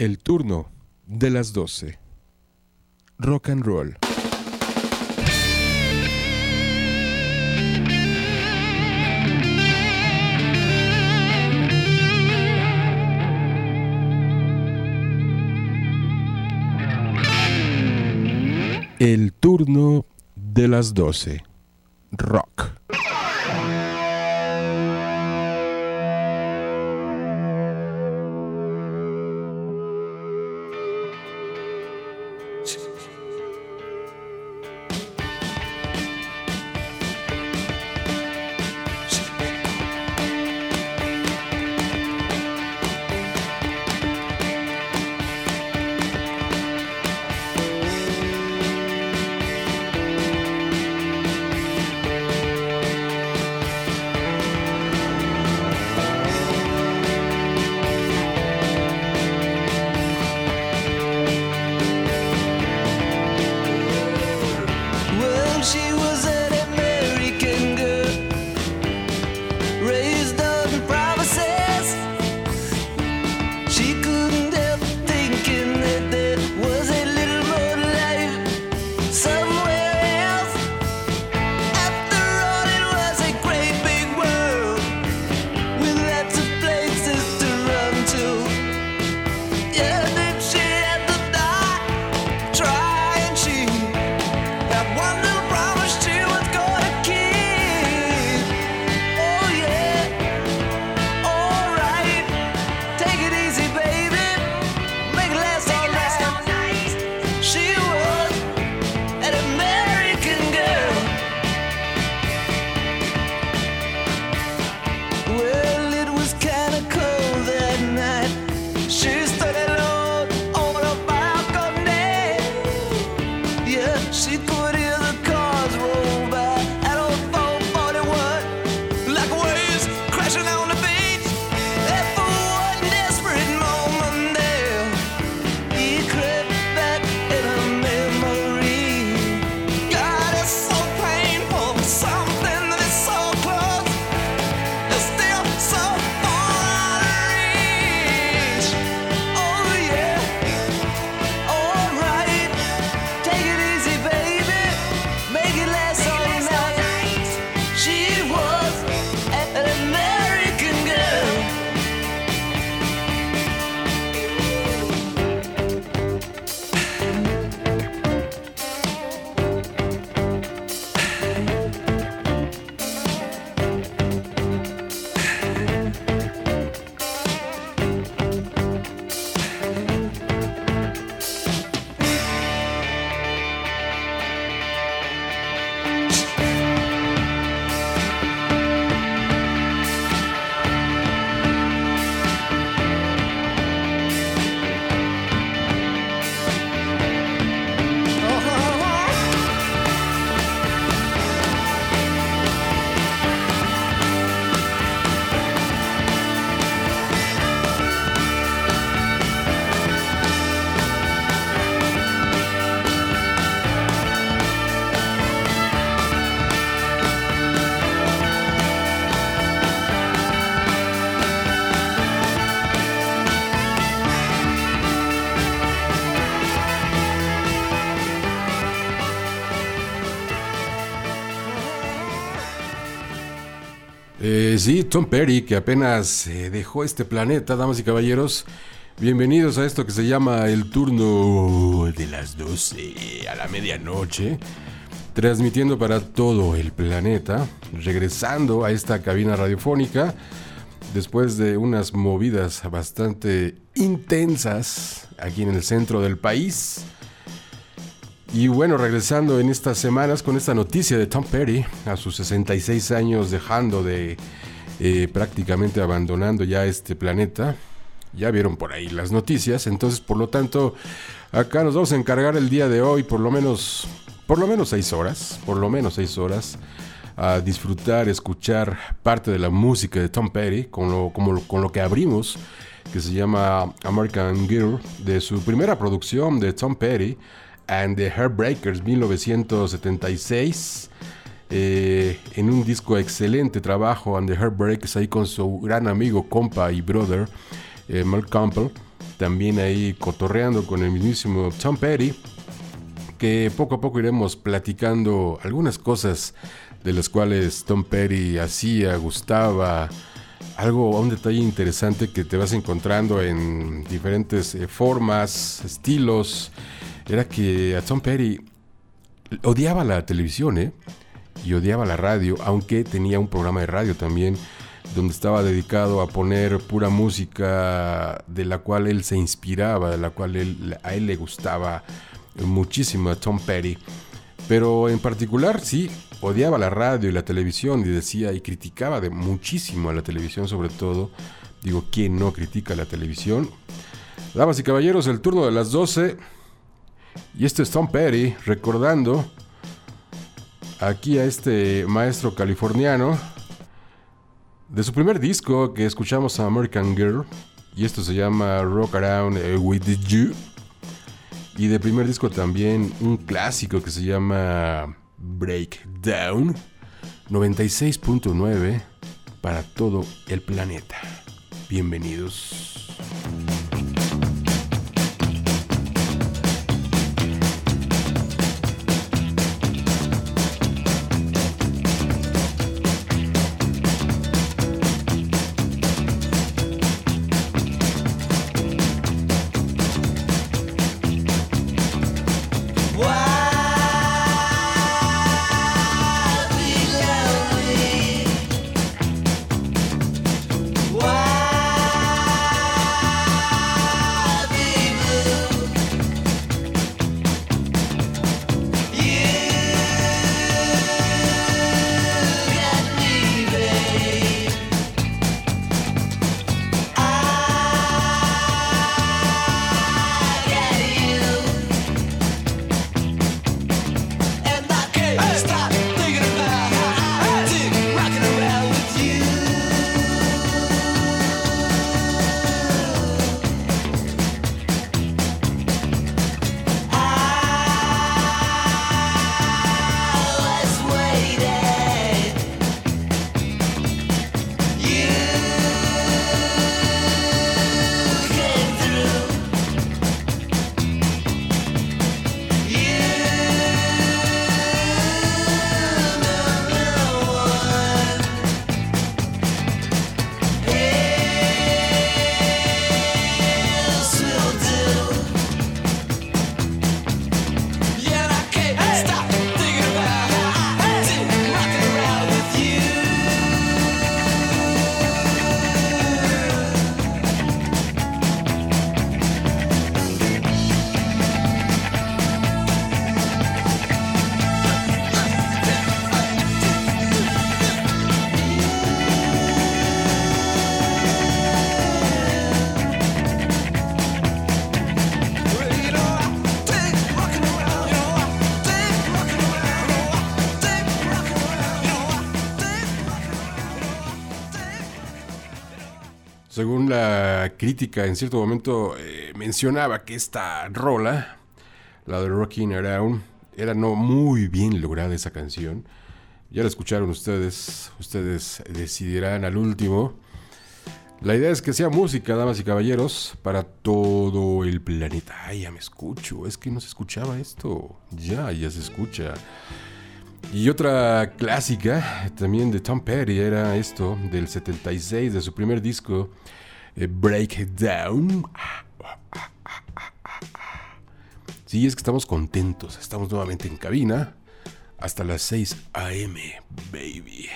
El turno de las 12. Rock and roll. El turno de las 12. Rock. Sí, Tom Perry, que apenas eh, dejó este planeta, damas y caballeros. Bienvenidos a esto que se llama el turno de las 12 a la medianoche. Transmitiendo para todo el planeta, regresando a esta cabina radiofónica después de unas movidas bastante intensas aquí en el centro del país. Y bueno, regresando en estas semanas con esta noticia de Tom Perry, a sus 66 años dejando de eh, prácticamente abandonando ya este planeta. Ya vieron por ahí las noticias, entonces por lo tanto acá nos vamos a encargar el día de hoy por lo menos por lo menos seis horas, por lo menos seis horas a disfrutar, escuchar parte de la música de Tom Petty con lo, con lo que abrimos, que se llama American Girl, de su primera producción de Tom Petty and the Heartbreakers 1976. Eh, en un disco excelente trabajo, And the Heartbreakers, ahí con su gran amigo, compa y brother, eh, Mark Campbell. también ahí cotorreando con el mismísimo Tom Petty, que poco a poco iremos platicando algunas cosas de las cuales Tom Petty hacía, gustaba, algo, un detalle interesante que te vas encontrando en diferentes eh, formas, estilos, era que a Tom Petty odiaba la televisión, ¿eh? Y odiaba la radio, aunque tenía un programa de radio también donde estaba dedicado a poner pura música de la cual él se inspiraba, de la cual a él le gustaba muchísimo a Tom Petty. Pero en particular sí, odiaba la radio y la televisión y decía y criticaba de muchísimo a la televisión sobre todo. Digo, ¿quién no critica la televisión? Damas y caballeros, el turno de las 12. Y este es Tom Petty recordando aquí a este maestro californiano de su primer disco que escuchamos a American Girl, y esto se llama Rock Around eh, With You. Y de primer disco también un clásico que se llama Breakdown 96.9 para todo el planeta. Bienvenidos. Crítica, en cierto momento eh, mencionaba que esta rola, la de Rocking Around, era no muy bien lograda esa canción. Ya la escucharon ustedes, ustedes decidirán al último. La idea es que sea música, damas y caballeros, para todo el planeta. Ay, ya me escucho, es que no se escuchaba esto. Ya, ya se escucha. Y otra clásica también de Tom Petty era esto, del 76, de su primer disco, eh, Breakdown. Sí, es que estamos contentos, estamos nuevamente en cabina hasta las 6 a.m., baby.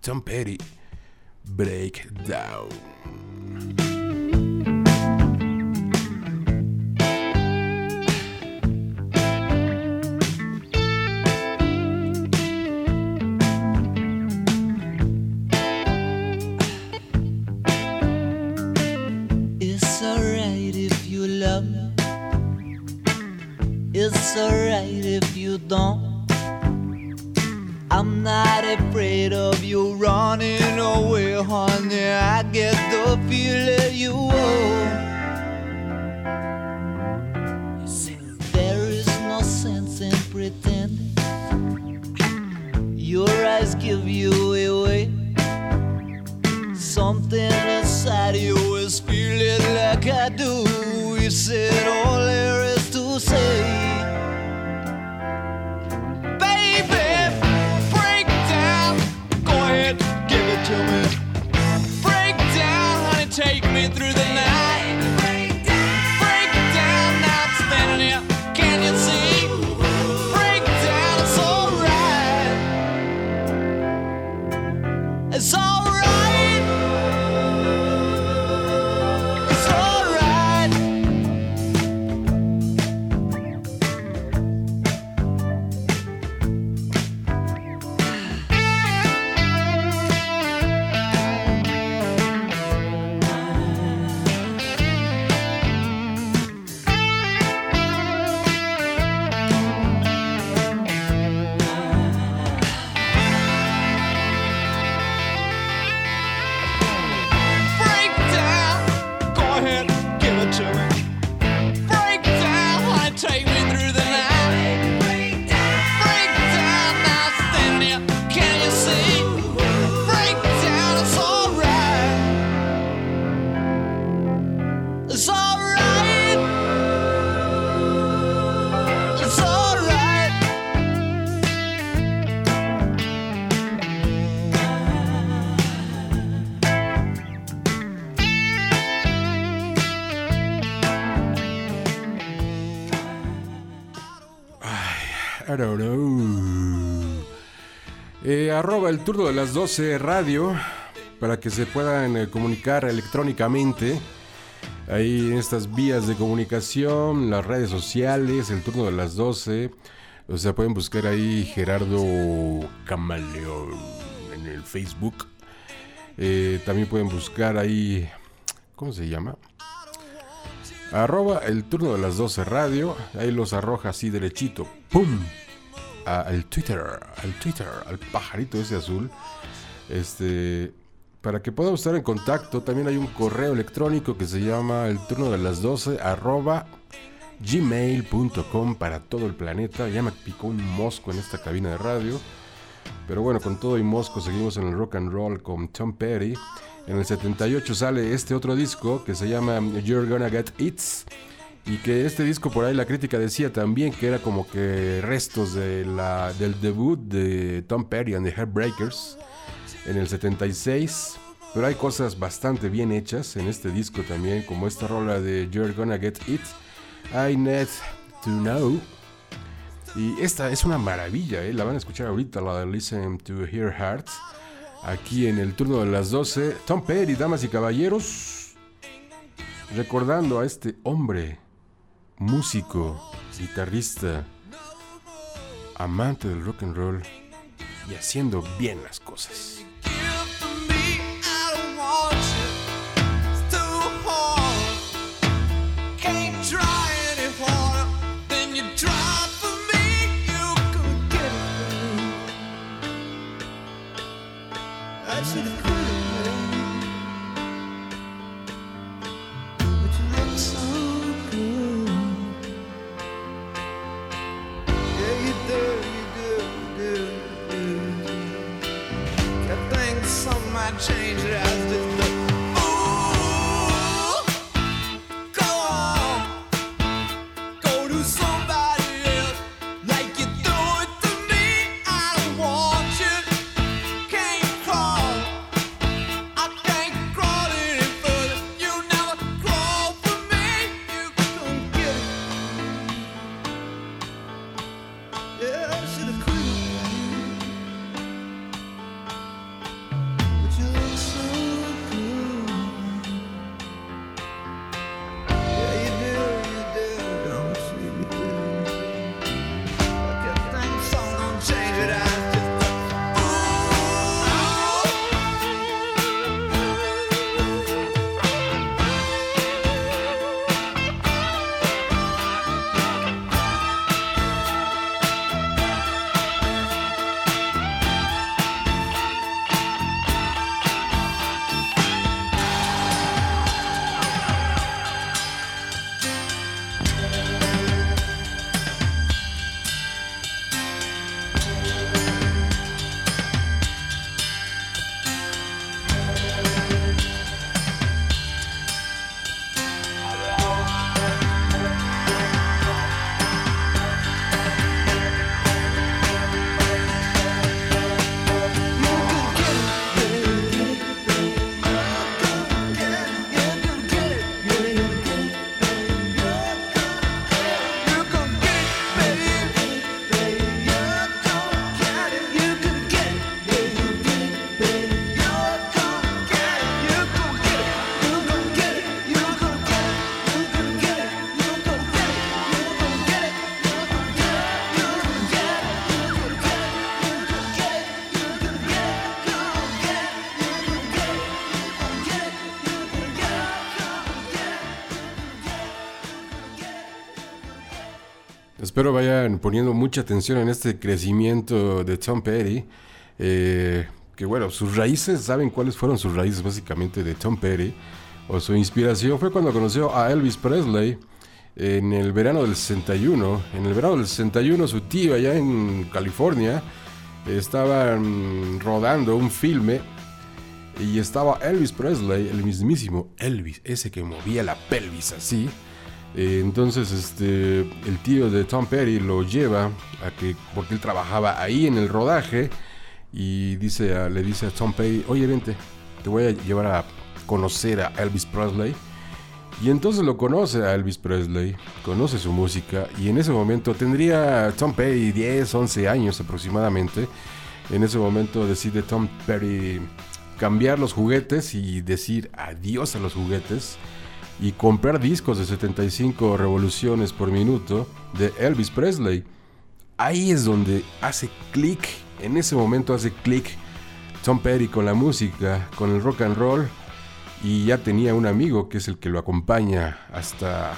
Tom Petty, Breakdown. Don't. I'm not afraid of you running away, honey. I get the feeling you owe. There is no sense in pretending. Your eyes give you away. Something inside you is feeling like I do. you said all Eh, arroba el turno de las 12 radio para que se puedan eh, comunicar electrónicamente. Ahí en estas vías de comunicación, las redes sociales, el turno de las 12. O sea, pueden buscar ahí Gerardo Camaleón en el Facebook. Eh, también pueden buscar ahí, ¿cómo se llama? Arroba el turno de las 12 radio. Ahí los arroja así derechito. ¡Pum! Al Twitter. Al Twitter. Al pajarito ese azul. Este. Para que podamos estar en contacto, también hay un correo electrónico que se llama el turno de las 12 arroba gmail.com para todo el planeta. Ya me picó un mosco en esta cabina de radio. Pero bueno, con todo y mosco seguimos en el rock and roll con Tom Petty. En el 78 sale este otro disco que se llama You're Gonna Get It. Y que este disco por ahí la crítica decía también que era como que restos de la, del debut de Tom Petty and the Heartbreakers en el 76. Pero hay cosas bastante bien hechas en este disco también, como esta rola de You're Gonna Get It. I Need to Know. Y esta es una maravilla, ¿eh? la van a escuchar ahorita, la de Listen to Hear Heart. Aquí en el turno de las 12, Tom Petty, damas y caballeros, recordando a este hombre, músico, guitarrista, amante del rock and roll y haciendo bien las cosas. Espero vayan poniendo mucha atención en este crecimiento de Tom Petty. eh, que bueno, sus raíces, ¿saben cuáles fueron sus raíces básicamente de Tom Petty? O su inspiración fue cuando conoció a Elvis Presley en el verano del 61. En el verano del 61 su tío allá en California estaban rodando un filme y estaba Elvis Presley, el mismísimo Elvis, ese que movía la pelvis así. Eh, entonces, este, el tío de Tom Petty lo lleva a que, porque él trabajaba ahí en el rodaje, y dice le dice a Tom Petty, oye, vente, te voy a llevar a conocer a Elvis Presley. Y entonces lo conoce a Elvis Presley, conoce su música, y en ese momento tendría Tom Petty 10, 11 años aproximadamente. En ese momento decide Tom Petty cambiar los juguetes y decir adiós a los juguetes y comprar discos de 75 revoluciones por minuto de Elvis Presley. Ahí es donde hace clic, en ese momento hace clic Tom Petty con la música, con el rock and roll y ya tenía un amigo que es el que lo acompaña hasta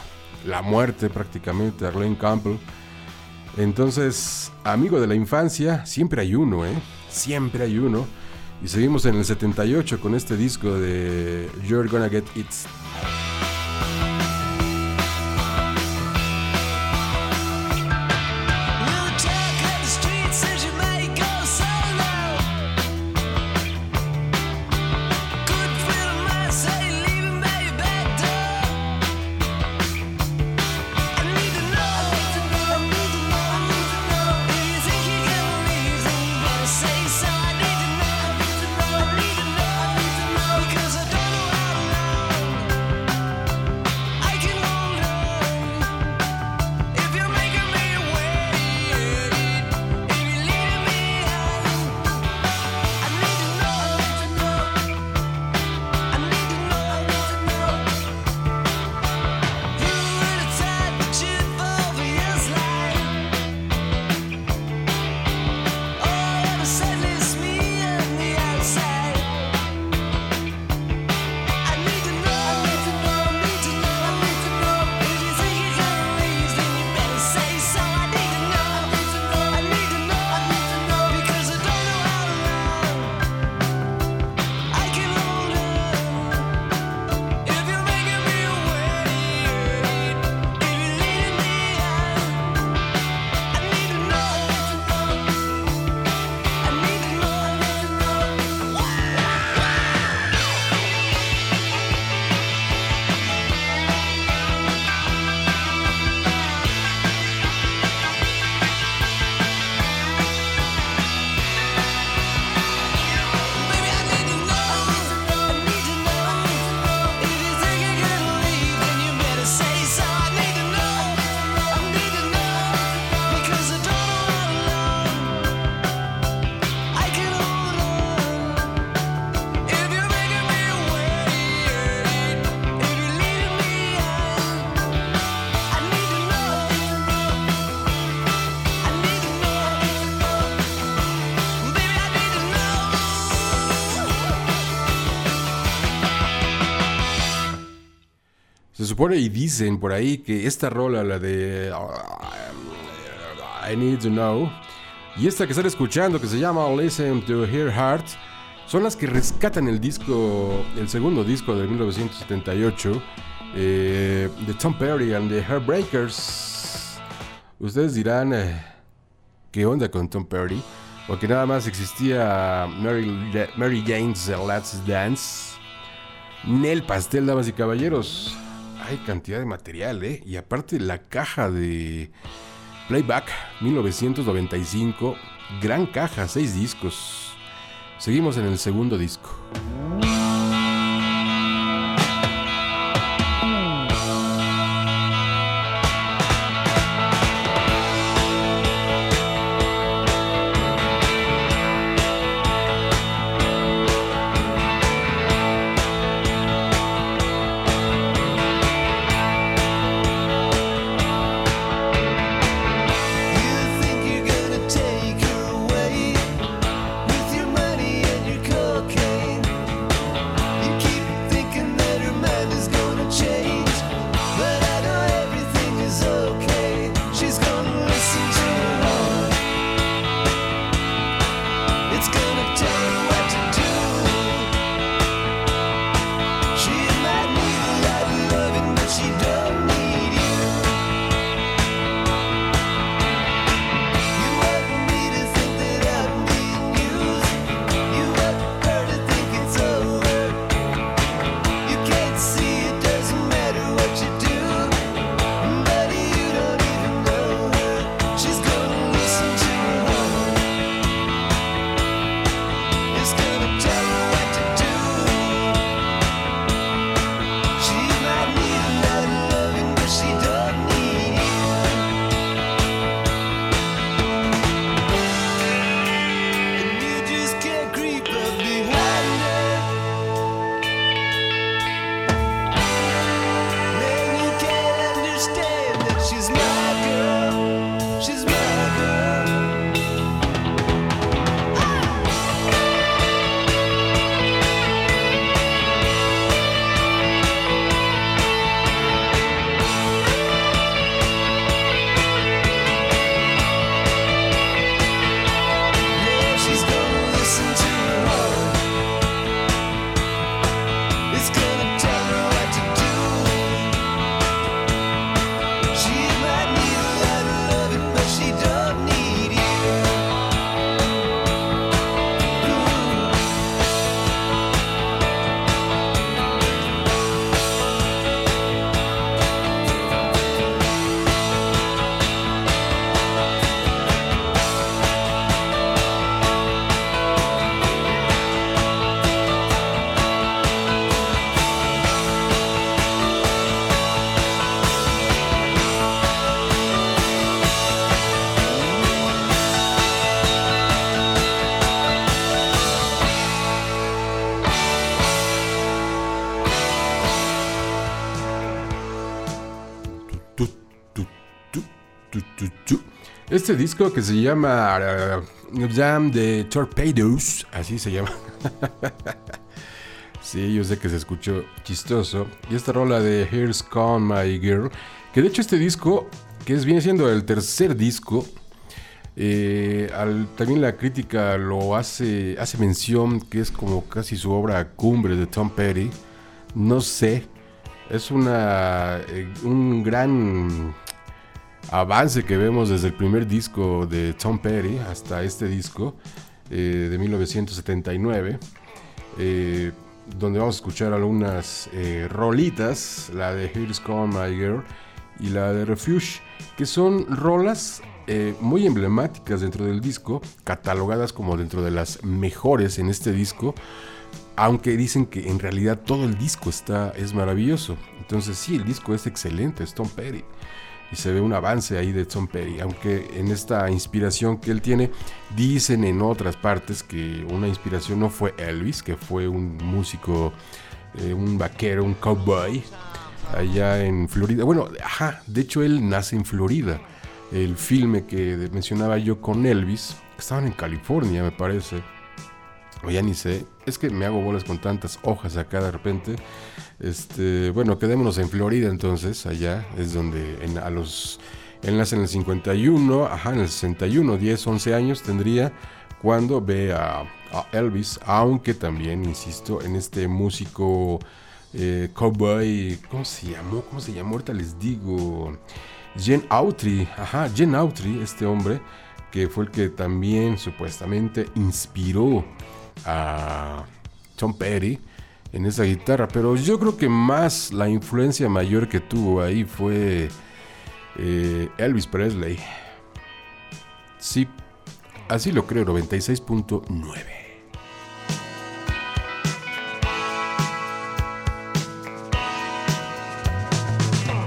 la muerte prácticamente, a Glenn Campbell. Entonces, amigo de la infancia, siempre hay uno, ¿eh? Siempre hay uno. Y seguimos en el 78 con este disco de You're Gonna Get It. Bye. Supone y dicen por ahí que esta rola, la de I Need to Know, y esta que están escuchando, que se llama Listen to Hear Heart, son las que rescatan el disco, el segundo disco de 1978, eh, de Tom Perry and the Heartbreakers. Ustedes dirán, eh, ¿qué onda con Tom Perry? O que nada más existía Mary, Mary Jane's Let's Dance. Nel pastel, damas y caballeros. Hay cantidad de material, ¿eh? Y aparte la caja de Playback 1995. Gran caja, seis discos. Seguimos en el segundo disco. Este disco que se llama uh, Jam de Torpedoes, así se llama. sí, yo sé que se escuchó chistoso. Y esta rola de Here's Come My Girl, que de hecho este disco, que es, viene siendo el tercer disco, eh, también la crítica lo hace, hace mención que es como casi su obra cumbre de Tom Petty. No sé, es una, eh, un gran avance que vemos desde el primer disco de Tom Petty hasta este disco eh, de 1979, eh, donde vamos a escuchar algunas eh, rolitas, la de Here's Come My Girl y la de Refuge, que son rolas eh, muy emblemáticas dentro del disco, catalogadas como dentro de las mejores en este disco, aunque dicen que en realidad todo el disco está, es maravilloso. Entonces sí, el disco es excelente, es Tom Petty y se ve un avance ahí de Tom Petty, aunque en esta inspiración que él tiene, dicen en otras partes que una inspiración no fue Elvis, que fue un músico, eh, un vaquero, un cowboy, allá en Florida. Bueno, ajá, de hecho él nace en Florida. El filme que mencionaba yo con Elvis, estaban en California, me parece. O ya ni sé, es que me hago bolas con tantas hojas acá de repente. Este, bueno, quedémonos en Florida entonces, allá es donde en, a los él nace en el 51, ajá, en el 61, 10, 11 años tendría cuando ve a, Elvis, aunque también, insisto, en este músico eh, cowboy, ¿cómo se llamó? ¿Cómo se llamó? Ahorita les digo. Jen Autry, ajá, Jen Autry, este hombre, que fue el que también supuestamente inspiró a Tom Petty en esa guitarra, pero yo creo que más la influencia mayor que tuvo ahí fue eh, Elvis Presley. Sí, así lo creo, 96.9.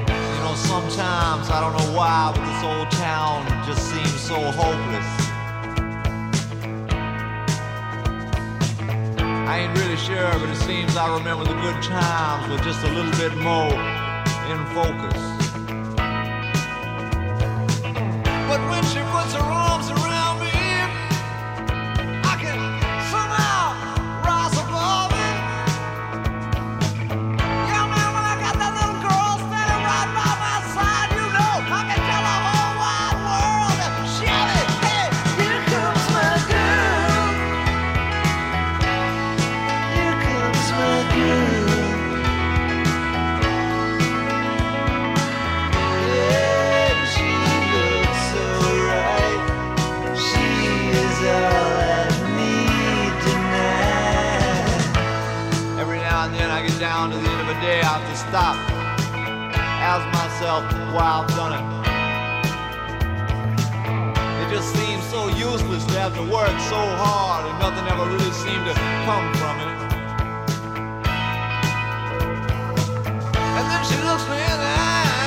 You know, sometimes I don't know why, but this old town just seems so hopeless. I ain't really sure, but it seems I remember the good times with just a little bit more in focus. But when she puts her arms around stop. Ask myself why I've done it. It just seems so useless to have to work so hard and nothing ever really seemed to come from it. And then she looks me in the eye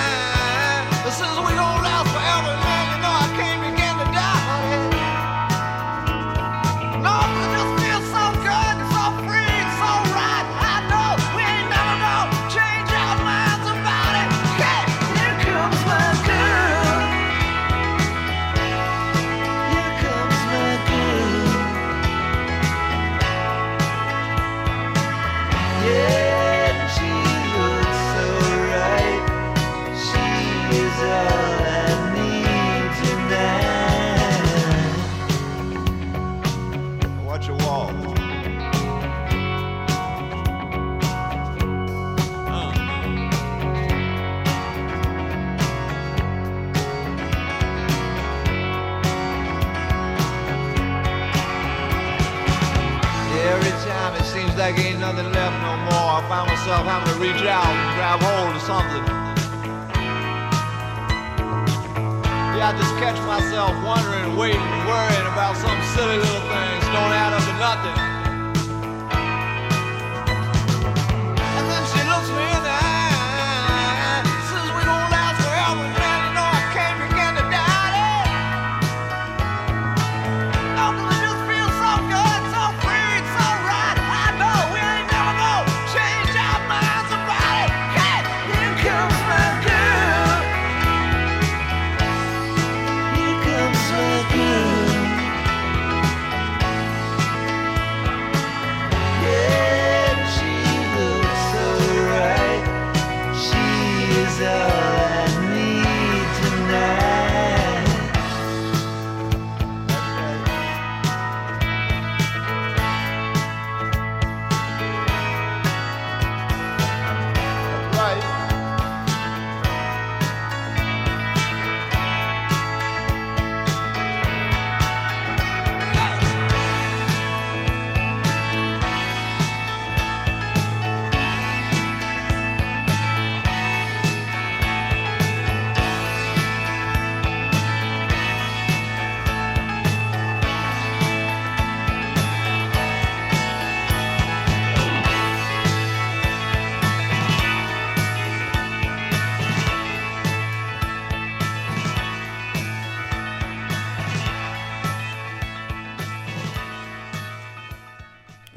find myself having to reach out and grab hold of something. Yeah, I just catch myself wondering, waiting, worrying about some silly little things don't add up to nothing.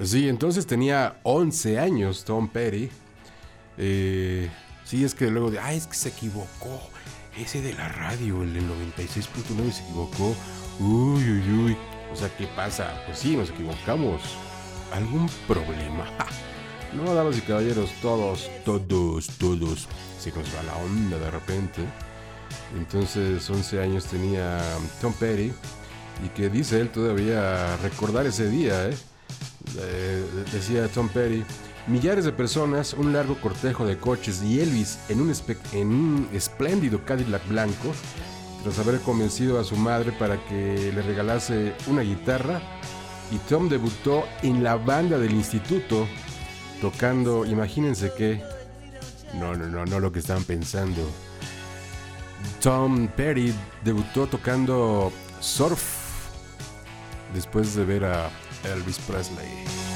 Sí, entonces tenía 11 años Tom Petty. Eh, sí, es que luego de, ah, es que se equivocó. Ese de la radio, el del 96.9 se equivocó. Uy, uy, uy. O sea, ¿qué pasa? Pues sí, nos equivocamos. ¿Algún problema? No, damas y caballeros, todos, todos, todos. Se nos va la onda de repente. Entonces, 11 años tenía Tom Petty. Y que dice él todavía recordar ese día, ¿eh? Eh, decía Tom Petty, millares de personas, un largo cortejo de coches y Elvis en un, espléndido Cadillac blanco, tras haber convencido a su madre para que le regalase una guitarra, y Tom debutó en la banda del instituto, tocando, imagínense que, no, no, no, no lo que estaban pensando. Tom Petty debutó tocando surf después de ver a Elvis Presley.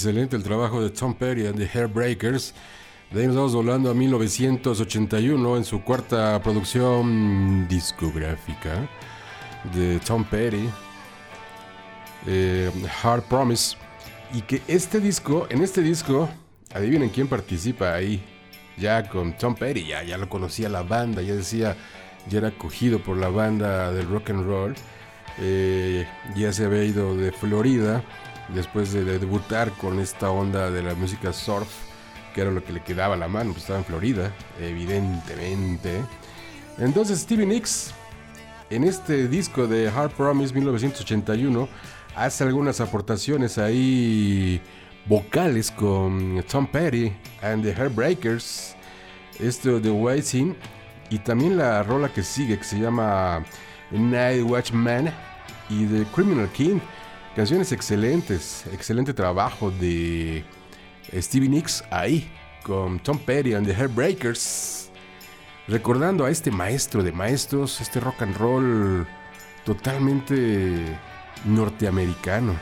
Excelente el trabajo de Tom Petty and the Hairbreakers. De ahí nos vamos volando a 1981 en su cuarta producción discográfica de Tom Petty, eh, Hard Promise. Y que este disco, en este disco, adivinen quién participa ahí. Ya con Tom Petty, ya, lo conocía la banda, ya decía, ya era cogido por la banda del rock and roll. Eh, ya se había ido de Florida después de, de debutar con esta onda de la música surf, que era lo que le quedaba a la mano, pues estaba en Florida, evidentemente. Entonces Stevie Nicks, en este disco de Hard Promise 1981, hace algunas aportaciones ahí vocales con Tom Petty and the Heartbreakers, esto de Waiting, y también la rola que sigue, que se llama Night Watchman y The Criminal King. Canciones excelentes, excelente trabajo de Stevie Nicks ahí con Tom Petty and the Heartbreakers. Recordando a este maestro de maestros, este rock and roll totalmente norteamericano.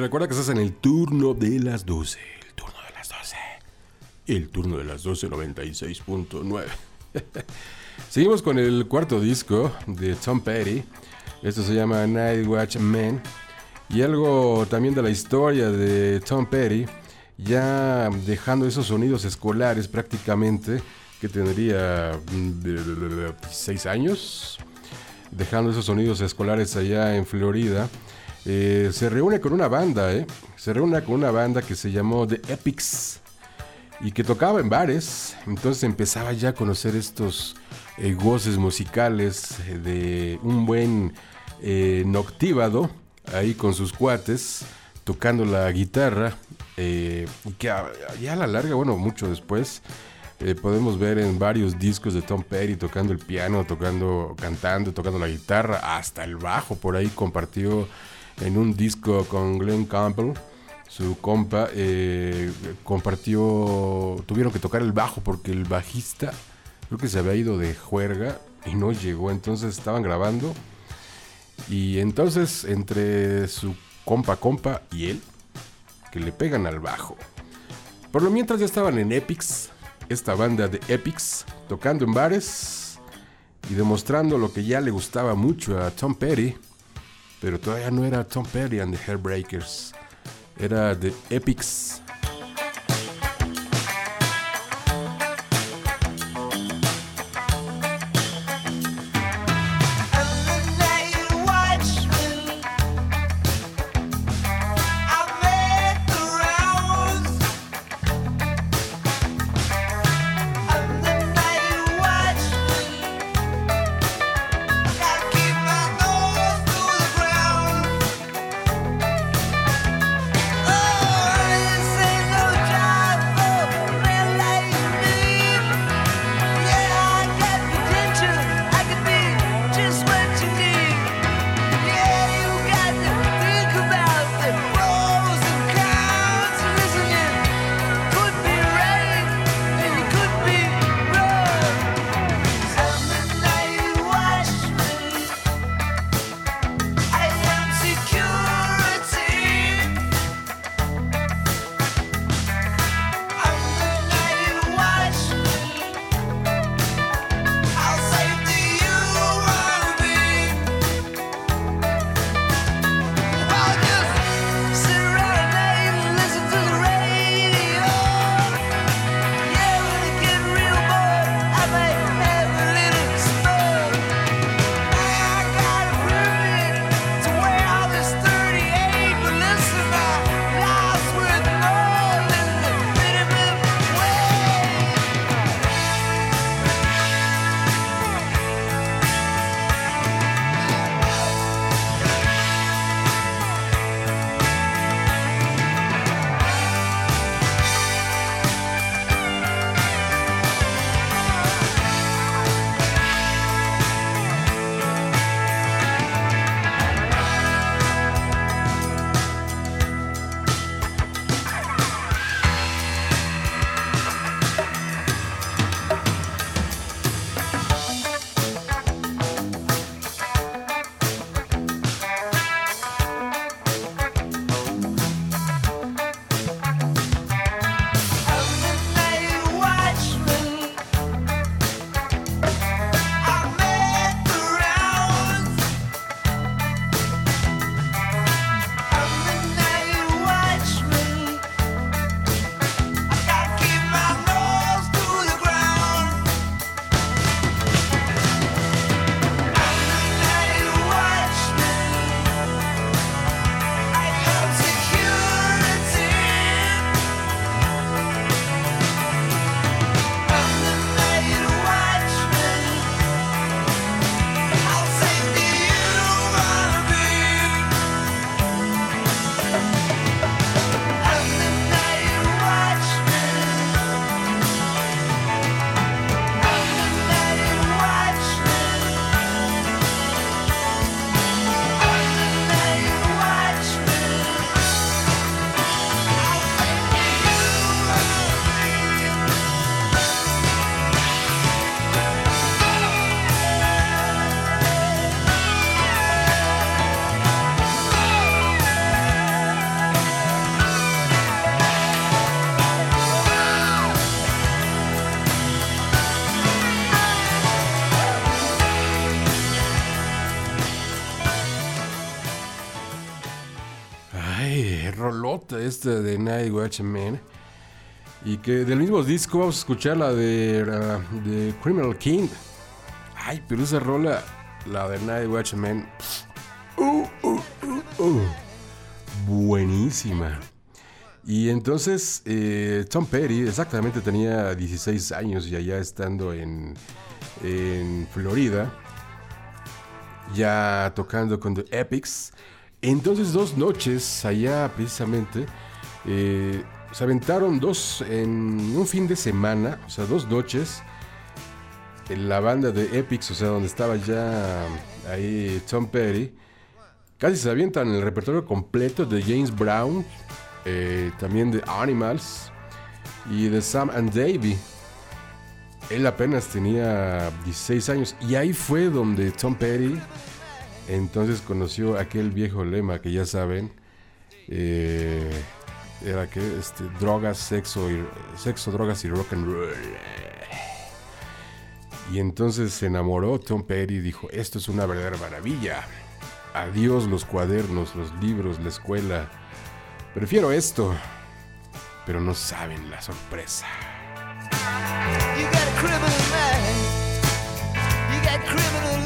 Recuerda que estás en el turno de las 12. El turno de las 12. El turno de las 12, 96.9. Seguimos con el cuarto disco de Tom Petty. Esto se llama Night Watch Man. Y algo también de la historia de Tom Petty, ya dejando esos sonidos escolares prácticamente, que tendría mm, 6 años, dejando esos sonidos escolares allá en Florida, eh, se reúne con una banda, ¿eh? Se reúne con una banda que se llamó The Epics y que tocaba en bares. Entonces empezaba ya a conocer estos eh, goces musicales eh, de un buen eh, noctívado ahí con sus cuates tocando la guitarra. que ya a la larga, bueno, mucho después. podemos ver en varios discos de Tom Petty tocando el piano, tocando, cantando, tocando la guitarra, hasta el bajo. Por ahí compartió en un disco con Glenn Campbell, su compa, eh, compartió, tuvieron que tocar el bajo porque el bajista creo que se había ido de juerga y no llegó, entonces estaban grabando. Y entonces entre su compa compa y él, que le pegan al bajo. Por lo mientras ya estaban en Epics, esta banda de Epics, tocando en bares y demostrando lo que ya le gustaba mucho a Tom Petty, pero todavía no era Tom Petty and the Hairbreakers, era The Epics. Este de Night Watchman. Y que del mismo disco vamos a escuchar la de, de Criminal King. Ay, pero esa rola, la de Night Watchman. Uh, uh, uh, buenísima. Y entonces eh, Tom Petty exactamente tenía 16 años y allá estando en, en Florida, ya tocando con The Epics. Entonces dos noches allá precisamente eh, se aventaron dos en un fin de semana, o sea, dos noches en la banda de Epics, o sea, donde estaba ya ahí Tom Petty. Casi se avientan el repertorio completo de James Brown, eh, también de Animals y de Sam and Davey. Él apenas tenía 16 años y ahí fue donde Tom Petty entonces conoció aquel viejo lema que ya saben, eh, era que este, drogas, sexo, y, sexo, drogas y rock and roll. Y entonces se enamoró Tom Petty y dijo, esto es una verdadera maravilla. Adiós los cuadernos, los libros, la escuela. Prefiero esto. Pero no saben la sorpresa. You got a criminal. You got criminal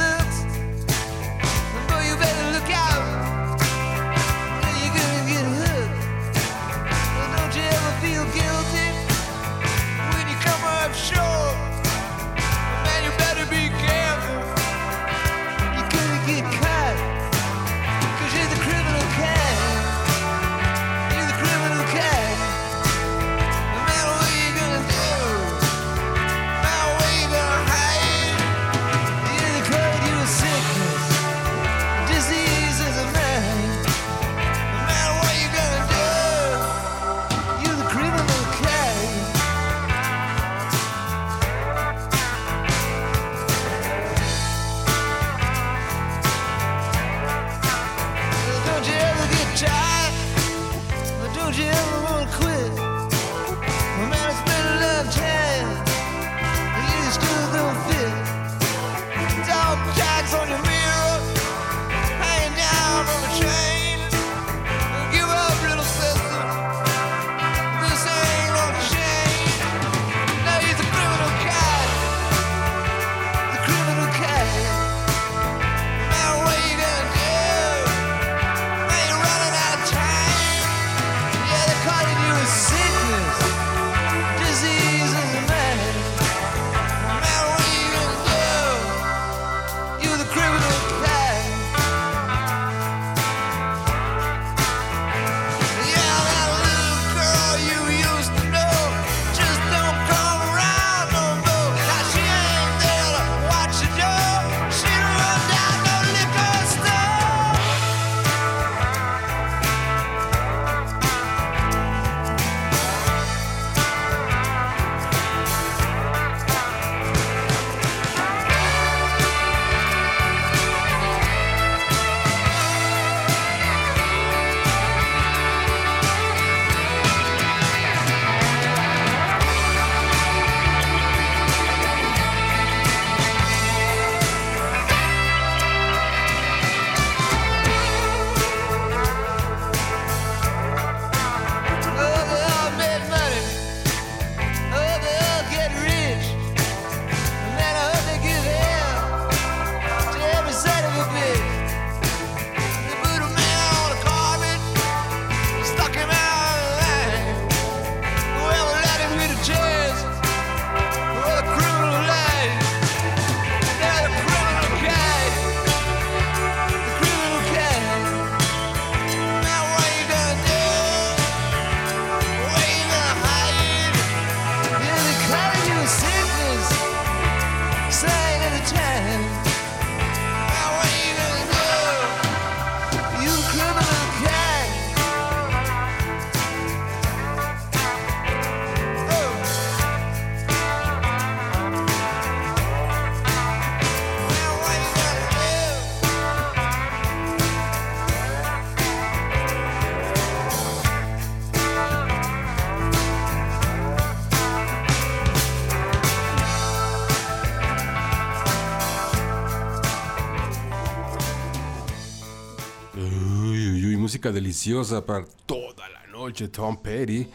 deliciosa para toda la noche. Tom Petty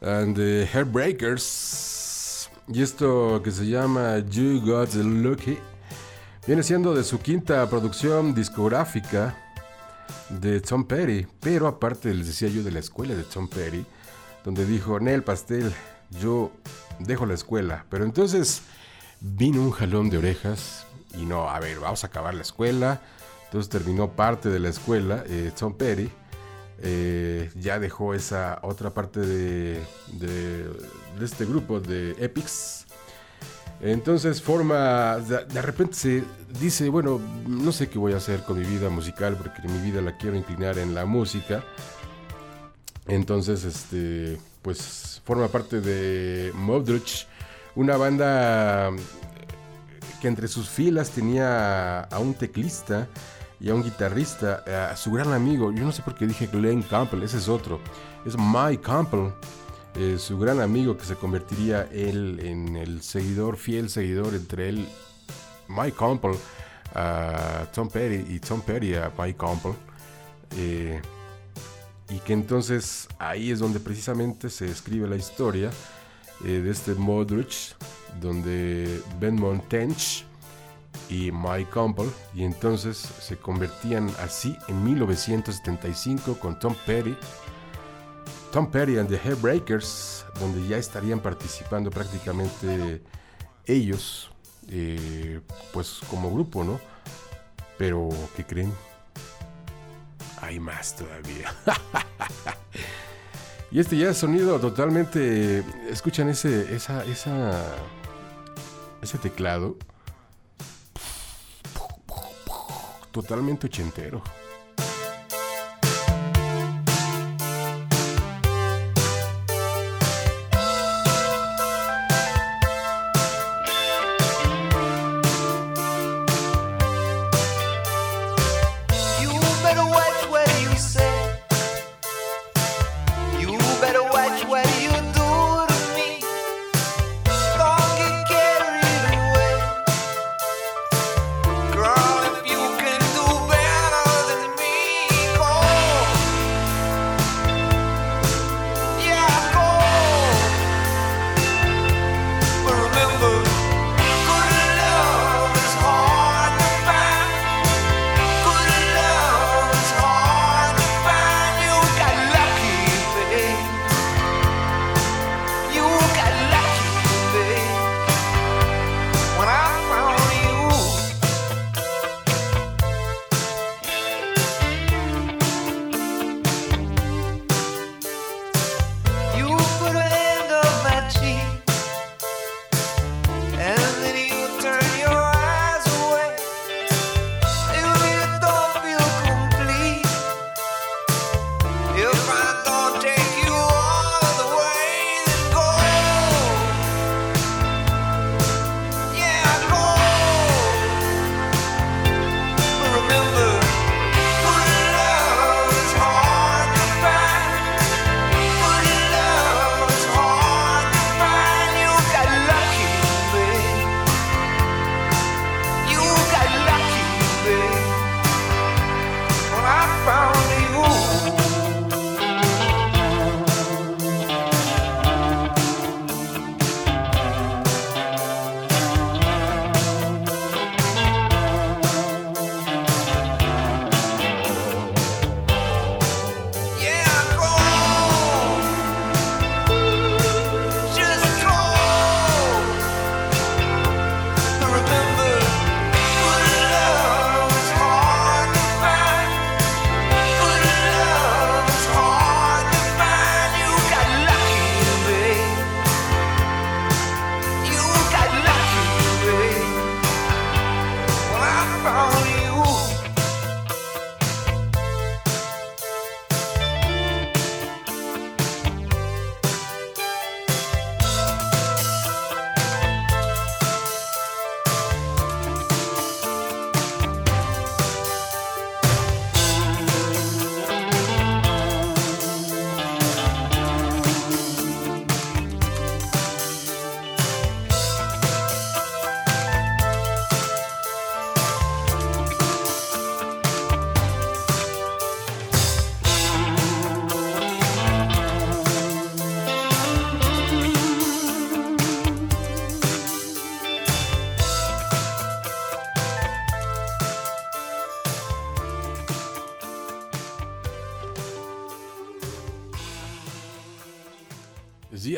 and the Hairbreakers. Y esto que se llama You Got Lucky viene siendo de su quinta producción discográfica de Tom Petty. Pero aparte, les decía yo de la escuela de Tom Petty, donde dijo: Nel Pastel, yo dejo la escuela. Pero entonces vino un jalón de orejas y no, a ver, vamos a acabar la escuela. Entonces terminó parte de la escuela, eh, Tom Petty. eh, ya dejó esa otra parte de, de- de este grupo de Epics. Entonces forma, de, repente se dice, bueno, no sé qué voy a hacer con mi vida musical porque mi vida la quiero inclinar en la música. Entonces, este, pues forma parte de Modric, Una banda que entre sus filas tenía a un teclista y a un guitarrista, a su gran amigo. Yo no sé por qué dije Glenn Campbell, ese es otro. Es Mike Campbell, eh, su gran amigo que se convertiría él en el seguidor, fiel seguidor entre él, Mike Campbell, a Tom Petty y Tom Petty a Mike Campbell. Eh, y que entonces ahí es donde precisamente se escribe la historia eh, de este Modrich, donde Ben Montench y Mike Campbell, y entonces se convertían así en 1975 con Tom Petty, Tom Petty and the Hairbreakers, donde ya estarían participando prácticamente ellos, eh, pues como grupo, ¿no? Pero, ¿qué creen? Hay más todavía. y este ya es sonido totalmente. Escuchan ese. esa. esa. ese teclado. Totalmente ochentero. Found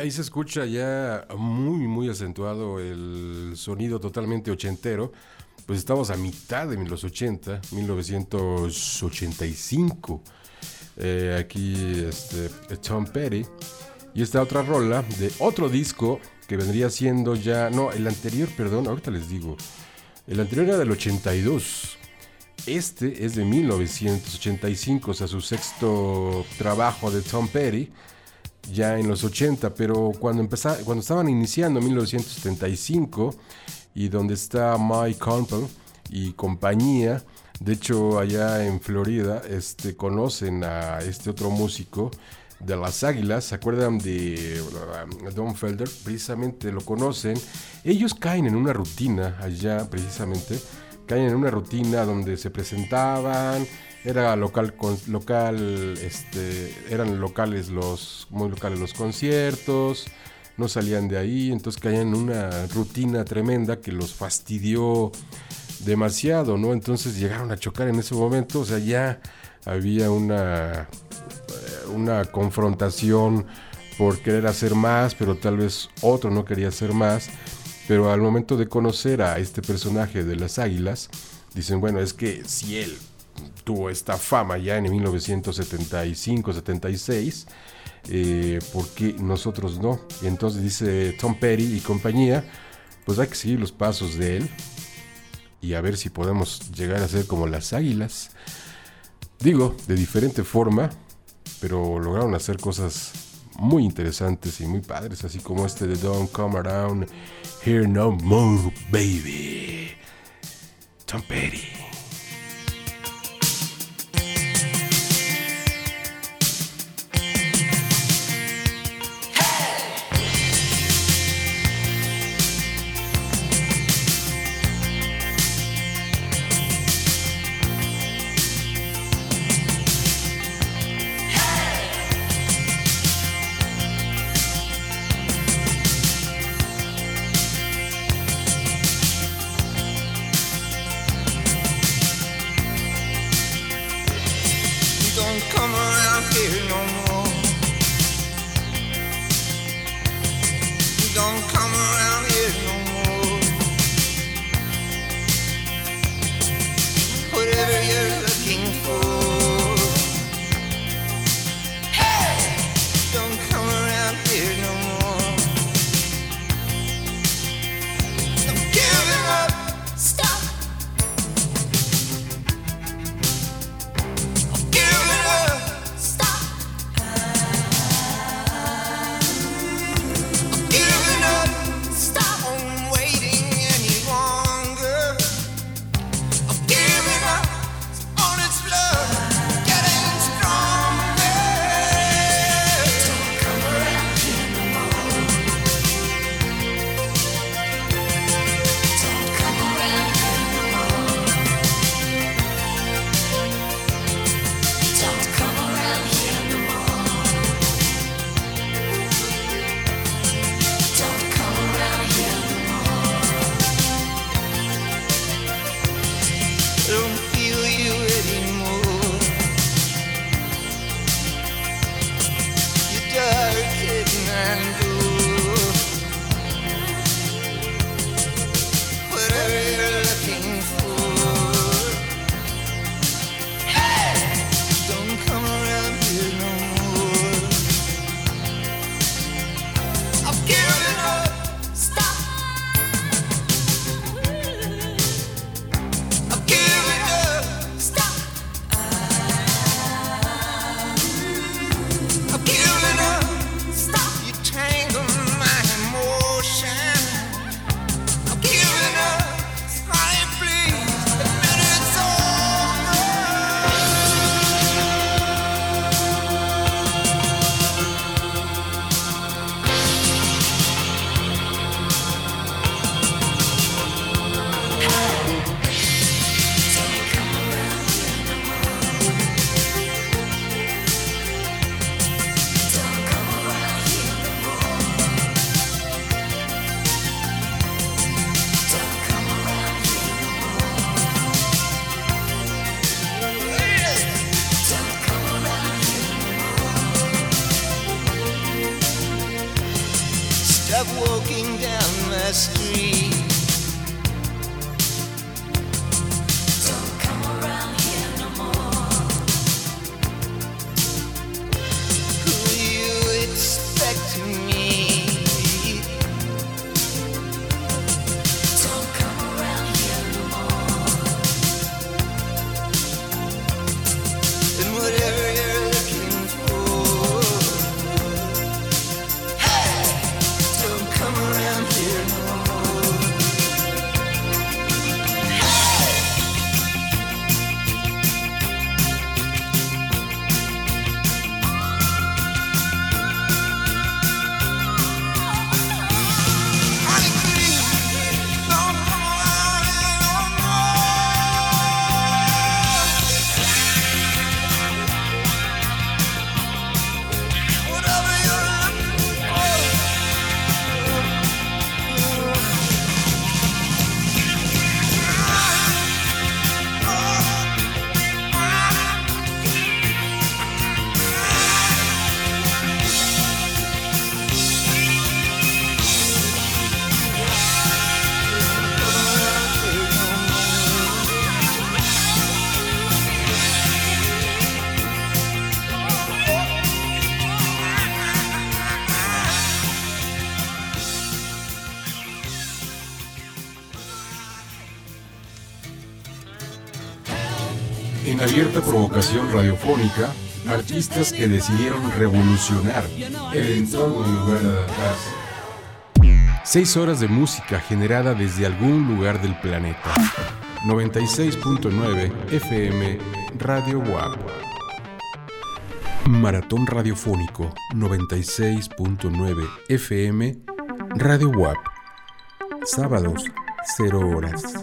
ahí se escucha ya muy, muy acentuado el sonido totalmente ochentero. Pues estamos a mitad de los 80, 1985. Eh, aquí este, Tom Petty. Y esta otra rola de otro disco que vendría siendo ya. No, el anterior, perdón, ahorita les digo. El anterior era del 82. Este es de 1985, o sea, su sexto trabajo de Tom Petty. Ya en los 80, pero cuando, empeza- cuando estaban iniciando en 1975 y donde está Mike Campbell y compañía, de hecho allá en Florida este, conocen a este otro músico de las Águilas, ¿se acuerdan de uh, Don Felder? Precisamente lo conocen. Ellos caen en una rutina allá precisamente, caen en una rutina donde se presentaban, era local, con- local, este, eran locales los, muy locales los conciertos, no salían de ahí, entonces caían en una rutina tremenda que los fastidió demasiado, ¿no? Entonces llegaron a chocar en ese momento, o sea, ya había una, eh, una confrontación por querer hacer más, pero tal vez otro no quería hacer más, pero al momento de conocer a este personaje de las águilas, dicen, bueno, es que si él tuvo esta fama ya en 1975-76, eh, ¿por qué nosotros no? Y entonces dice Tom Petty y compañía, pues hay que seguir los pasos de él y a ver si podemos llegar a ser como las águilas. Digo, de diferente forma, pero lograron hacer cosas muy interesantes y muy padres, así como este de Don't Come Around Here No More, Baby. Tom Petty. Abierta provocación radiofónica, artistas que decidieron revolucionar el entorno en lugar de adaptarse. Seis horas de música generada desde algún lugar del planeta. 96.9 FM Radio WAP. Maratón Radiofónico 96.9 FM Radio WAP. Sábados, 0 horas.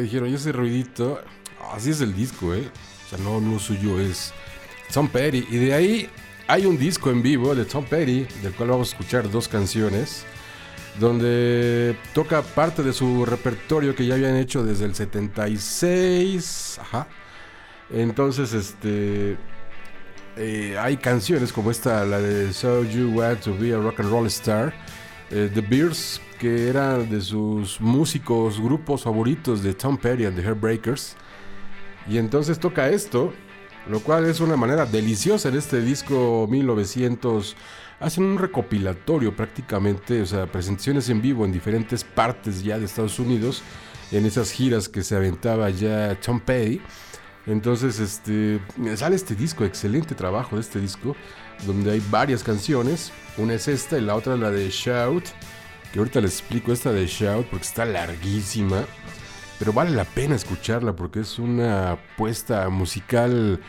Dijeron, y ese ruidito, así es el disco, ¿eh? O sea, no, no suyo es Tom Petty. Y de ahí hay un disco en vivo de Tom Petty, del cual vamos a escuchar dos canciones, donde toca parte de su repertorio que ya habían hecho desde el 76. Ajá. Entonces, este... eh, hay canciones como esta, la de So You Want to Be a Rock and Roll Star, eh, The Bears, que era de sus músicos, grupos favoritos de Tom Petty and the Heartbreakers. Y entonces toca esto, lo cual es una manera deliciosa en este disco 1900. Hacen un recopilatorio prácticamente, o sea, presentaciones en vivo en diferentes partes ya de Estados Unidos, en esas giras que se aventaba ya Tom Petty. Entonces, este, sale este disco, excelente trabajo de este disco, donde hay varias canciones. Una es esta y la otra la de Shout, que ahorita les explico esta de Shout porque está larguísima, pero vale la pena escucharla porque es una puesta musical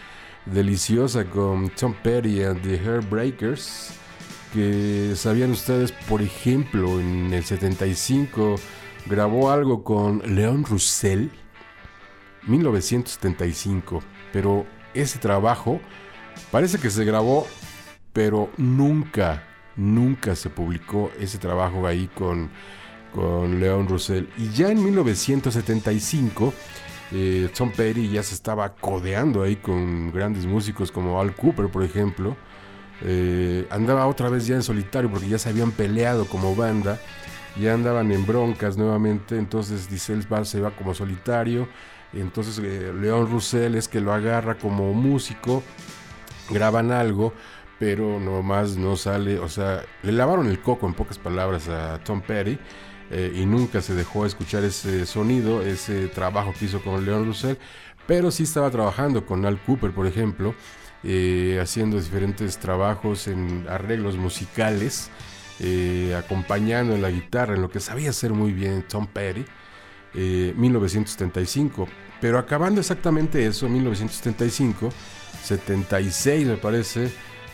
deliciosa con Tom Petty and the Heartbreakers. que sabían ustedes, por ejemplo, en el 75 grabó algo con Leon Russell, 1975, pero ese trabajo parece que se grabó, pero nunca, nunca se publicó ese trabajo ahí con, con Leon Russell. Y ya en 1975, eh, Tom ya se estaba codeando ahí con grandes músicos como Al Cooper, por ejemplo. Eh, andaba otra vez ya en solitario porque ya se habían peleado como banda, ya andaban en broncas nuevamente, entonces dice él va, se va como solitario, entonces eh, León Russell es que lo agarra como músico, graban algo, pero nomás no sale, o sea, le lavaron el coco en pocas palabras a Tom Petty. eh, y nunca se dejó escuchar ese sonido, ese trabajo que hizo con León Russell, pero sí estaba trabajando con Al Cooper, por ejemplo, eh, haciendo diferentes trabajos en arreglos musicales, eh, acompañando en la guitarra, en lo que sabía hacer muy bien Tom Petty, eh, 1975. Pero acabando exactamente eso, 1975, 76 me parece,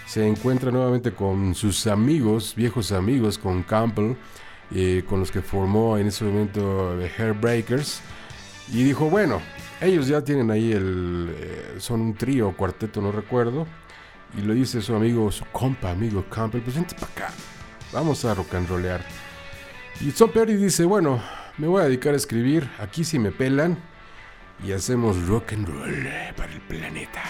se encuentra nuevamente con sus amigos, viejos amigos, con Campbell, eh, con los que formó en ese momento The Hairbreakers, y dijo, bueno, ellos ya tienen ahí el. eh, son un trío cuarteto, no recuerdo. Y le dice su amigo, su compa, amigo Campbell, pues vente para acá. Vamos a rock and rollear. Y Tom Petty dice, bueno, me voy a dedicar a escribir. Aquí sí me pelan. Y hacemos rock and roll para el planeta.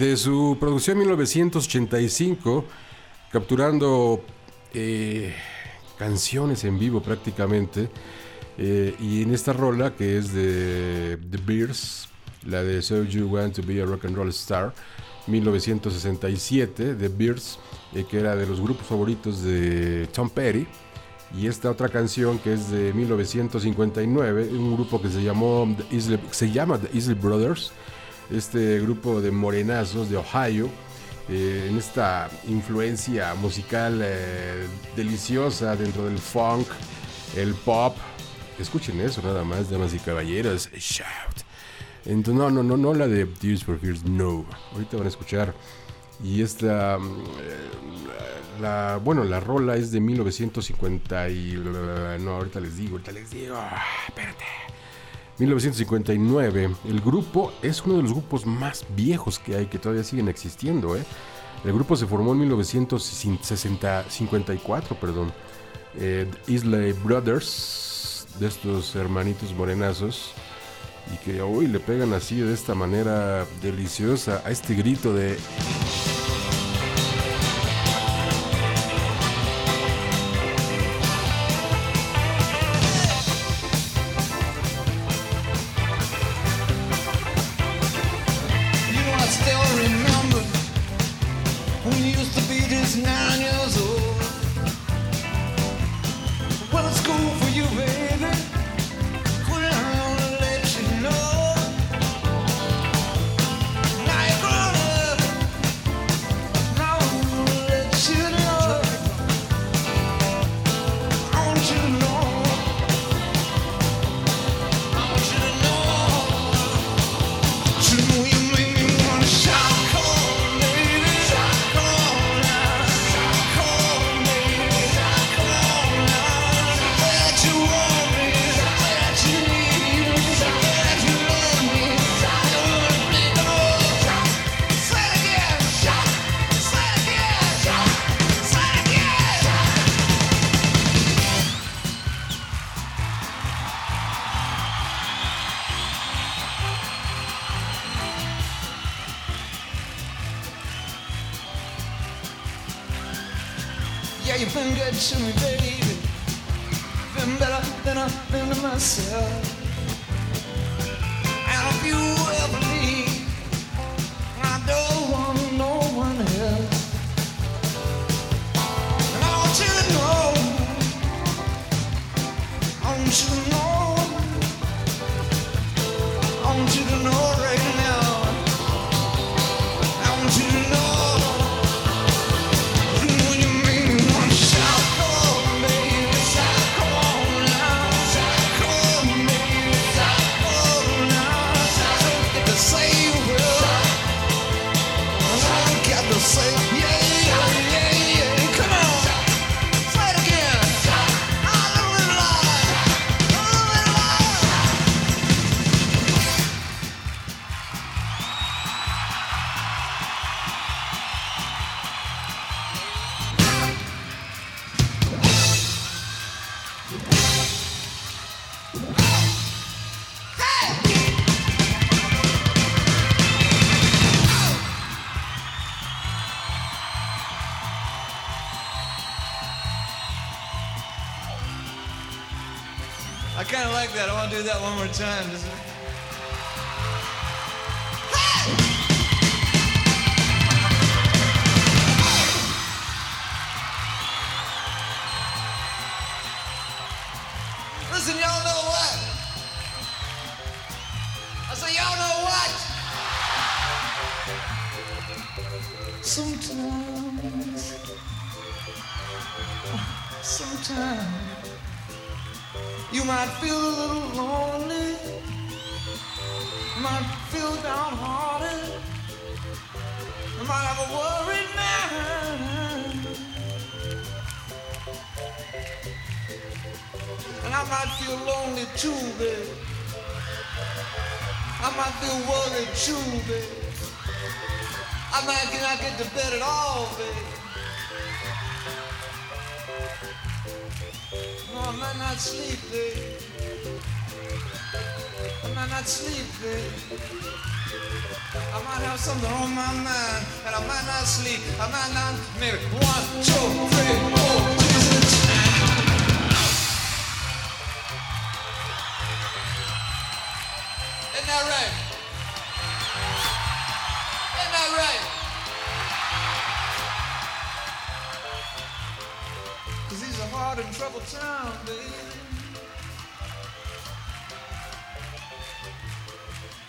De su producción 1985, capturando eh, canciones en vivo prácticamente. eh, y en esta rola que es de The Bears, la de So You Want to Be a Rock and Roll Star, 1967, The Bears, eh, que era de los grupos favoritos de Tom Petty. Y esta otra canción que es de 1959, un grupo que se llamó The se llama The Isley Brothers, este grupo de morenazos de Ohio, eh, en esta influencia musical eh, deliciosa dentro del funk, el pop. Escuchen eso nada más, damas y caballeros. Shout. No, no, no, no la de Tears for Fears, no. Ahorita van a escuchar. Y esta, mm, eh, la, bueno, la rola es de 1950 y... No, ahorita les digo, ahorita les digo. Ah, Espérate. 1959. El grupo es uno de los grupos más viejos que hay, que todavía siguen existiendo. ¿eh? El grupo se formó en 1954, perdón. Eh, Isley Brothers, de estos hermanitos morenazos, y que hoy le pegan así de esta manera deliciosa a este grito de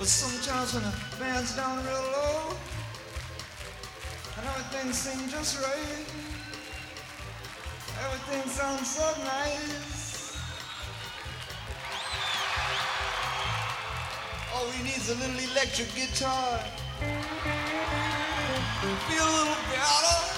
But sometimes when the band's down real low and everything seems just right, everything sounds so nice. All we need is a little electric guitar. Feel a little better.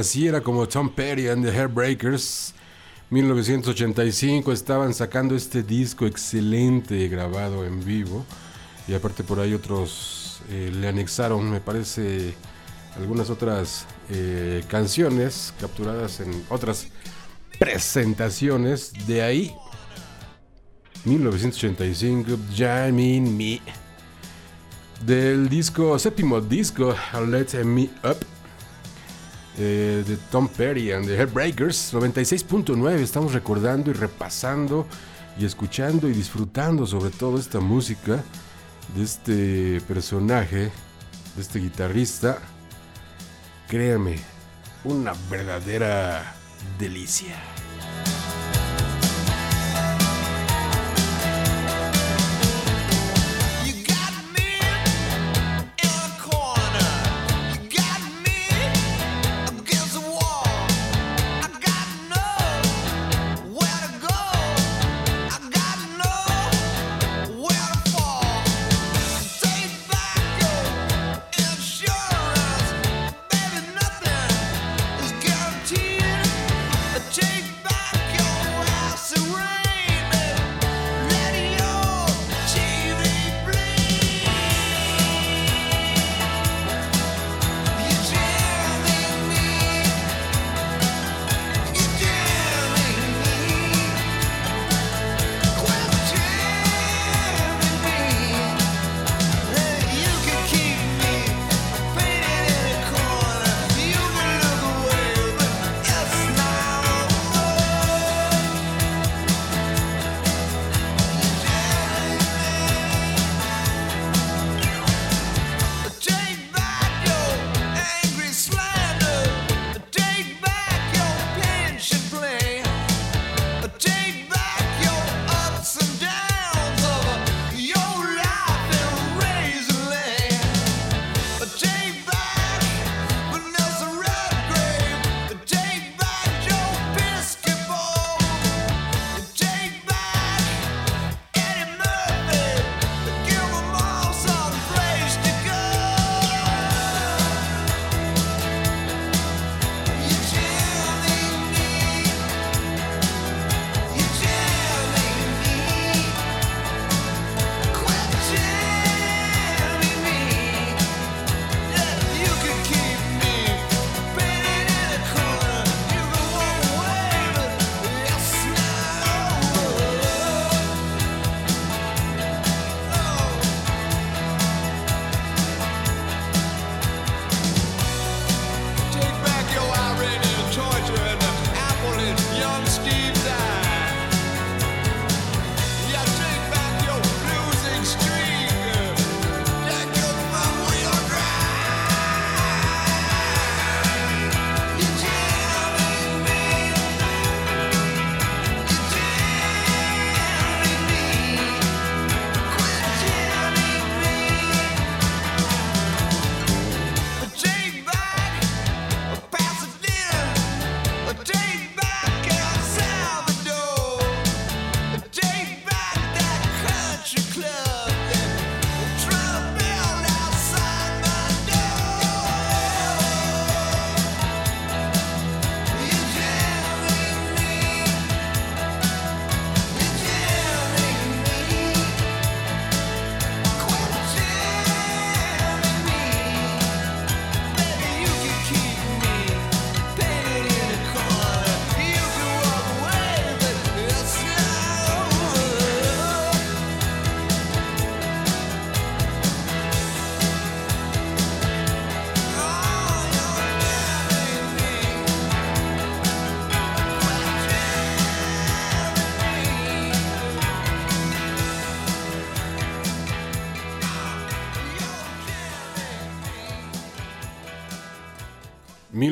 Así era como Tom Petty and the Hairbreakers, 1985, estaban sacando este disco excelente grabado en vivo. Y aparte por ahí otros eh, le anexaron, me parece, algunas otras eh, canciones capturadas en otras presentaciones. De ahí, 1985, Jamming Me. Del disco, séptimo disco, Let Me Up eh, de Tom Petty and the Heartbreakers 96.9 estamos recordando y repasando y escuchando y disfrutando sobre todo esta música de este personaje de este guitarrista. Créanme una verdadera delicia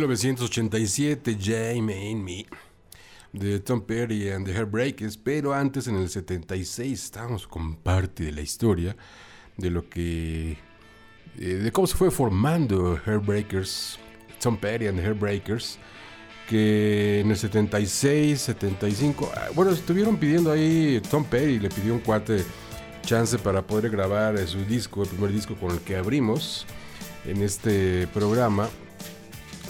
1987, Jamie and Me de Tom Petty and the Heartbreakers, pero antes en el 76 estábamos con parte de la historia de lo que eh, de cómo se fue formando Heartbreakers, Tom Petty and the Heartbreakers, que en el 76, 75, ah, bueno, estuvieron pidiendo ahí Tom Petty le pidió un cuate chance para poder grabar eh, su disco, el primer disco con el que abrimos en este programa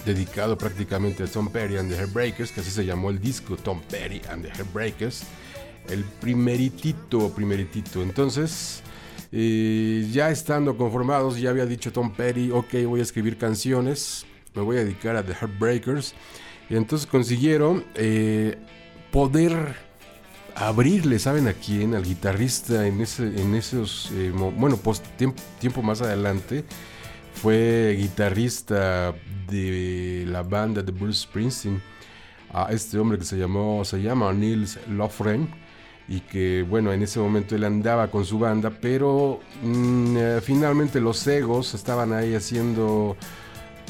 dedicado prácticamente a Tom Petty and the Heartbreakers, que así se llamó el disco, Tom Petty and the Heartbreakers, el primeritito, primeritito. Entonces, eh, ya estando conformados, ya había dicho Tom Petty, ok, voy a escribir canciones, me voy a dedicar a The Heartbreakers. Y entonces consiguieron eh, poder abrirle, ¿saben a quién? Al guitarrista en, ese, en esos, eh, bueno, pues tiempo, tiempo más adelante, fue guitarrista de la banda de Bruce Springsteen, a este hombre que se llamó, se llama Nils Lofgren, y que, bueno, en ese momento él andaba con su banda, pero mm, eh, finalmente los egos estaban ahí haciendo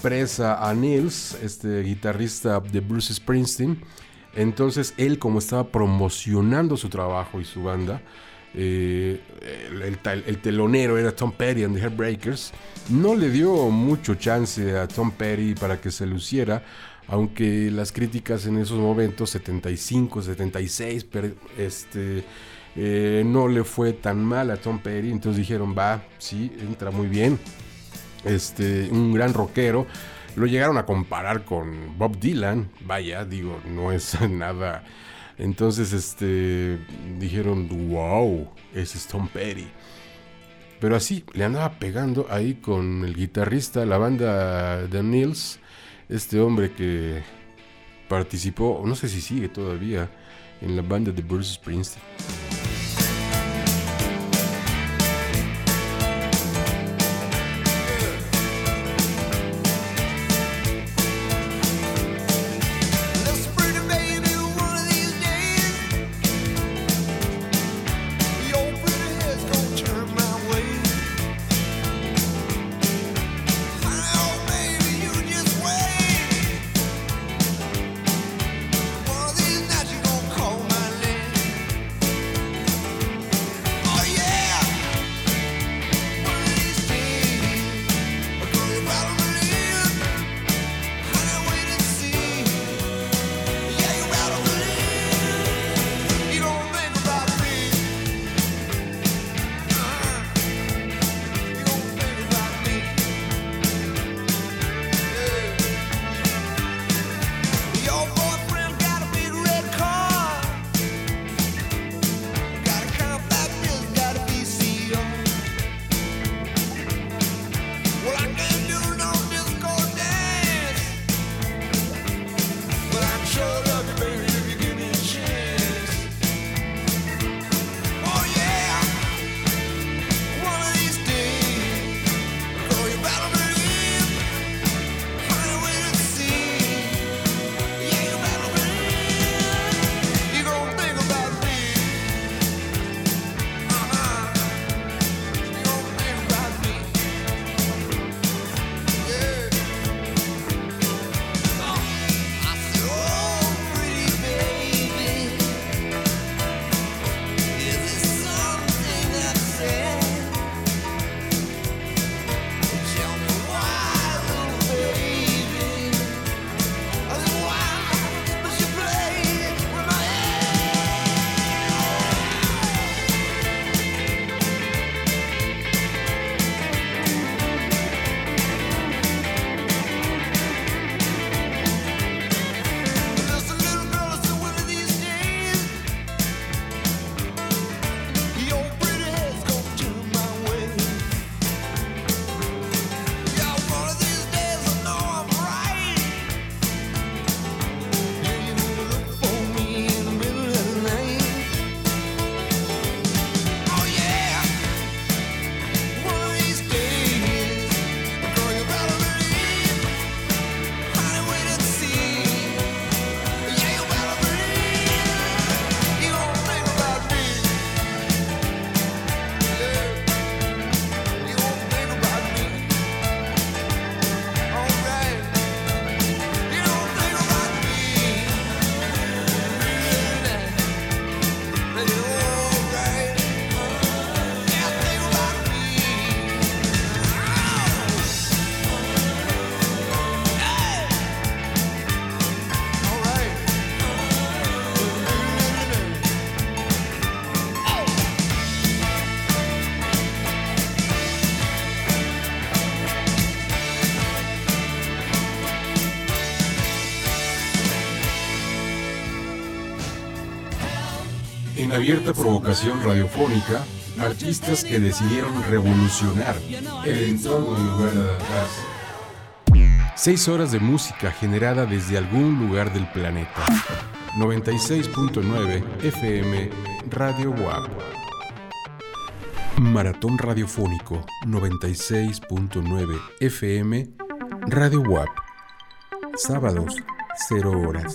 presa a Nils, este guitarrista de Bruce Springsteen. Entonces él, como estaba promocionando su trabajo y su banda, eh, el, telonero era Tom Petty and the Heartbreakers, no le dio mucho chance a Tom Petty para que se luciera, aunque las críticas en esos momentos, 75, 76, pero, este, eh, no le fue tan mal a Tom Petty, entonces dijeron, va, sí, entra muy bien este, un gran rockero. Lo llegaron a comparar con Bob Dylan, vaya, digo, no es nada. Entonces, este, dijeron, wow, es Tom Petty. Pero así, le andaba pegando ahí con el guitarrista, la banda de Nils, este hombre que participó, no sé si sigue todavía, en la banda de Bruce Springsteen. Abierta provocación radiofónica, artistas que decidieron revolucionar el entorno en lugar de adaptarse. Seis horas de música generada desde algún lugar del planeta. 96.9 FM Radio WAP. Maratón Radiofónico 96.9 FM Radio WAP. Sábados, 0 horas.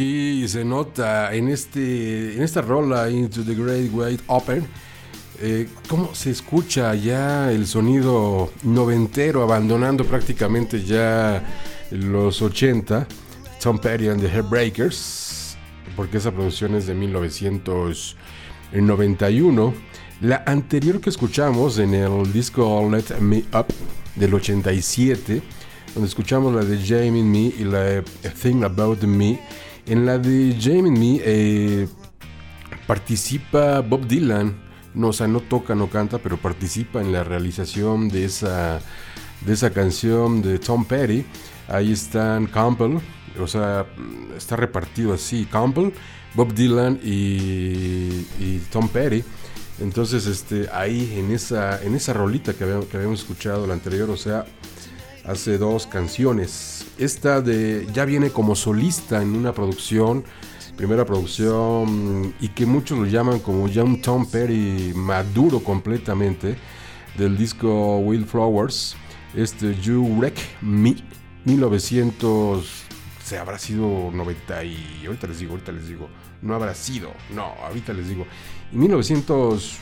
Aquí se nota en, este, en esta rola Into the Great White Open eh, cómo se escucha ya el sonido noventero abandonando prácticamente ya los 80 Tom Petty and the Heartbreakers porque esa producción es de 1991 la anterior que escuchamos en el disco Let Me Up del 87 donde escuchamos la de Jamie Me y la Thing About Me en la de Jamie Me eh, participa Bob Dylan. No, o sea, no toca, no canta, pero participa en la realización de esa, de esa canción de Tom Petty. Ahí están Campbell, o sea, está repartido así: Campbell, Bob Dylan y, y Tom Petty. Entonces, este, ahí en esa, en esa rolita que habíamos, que habíamos escuchado la anterior, o sea, hace dos canciones. Esta de ya viene como solista en una producción, primera producción, y que muchos lo llaman como Young Tom Petty maduro completamente, del disco Will Flowers, este You Wreck Me, 1900, se habrá sido 90 y ahorita les digo, ahorita les digo, no habrá sido, no, ahorita les digo, y 1900...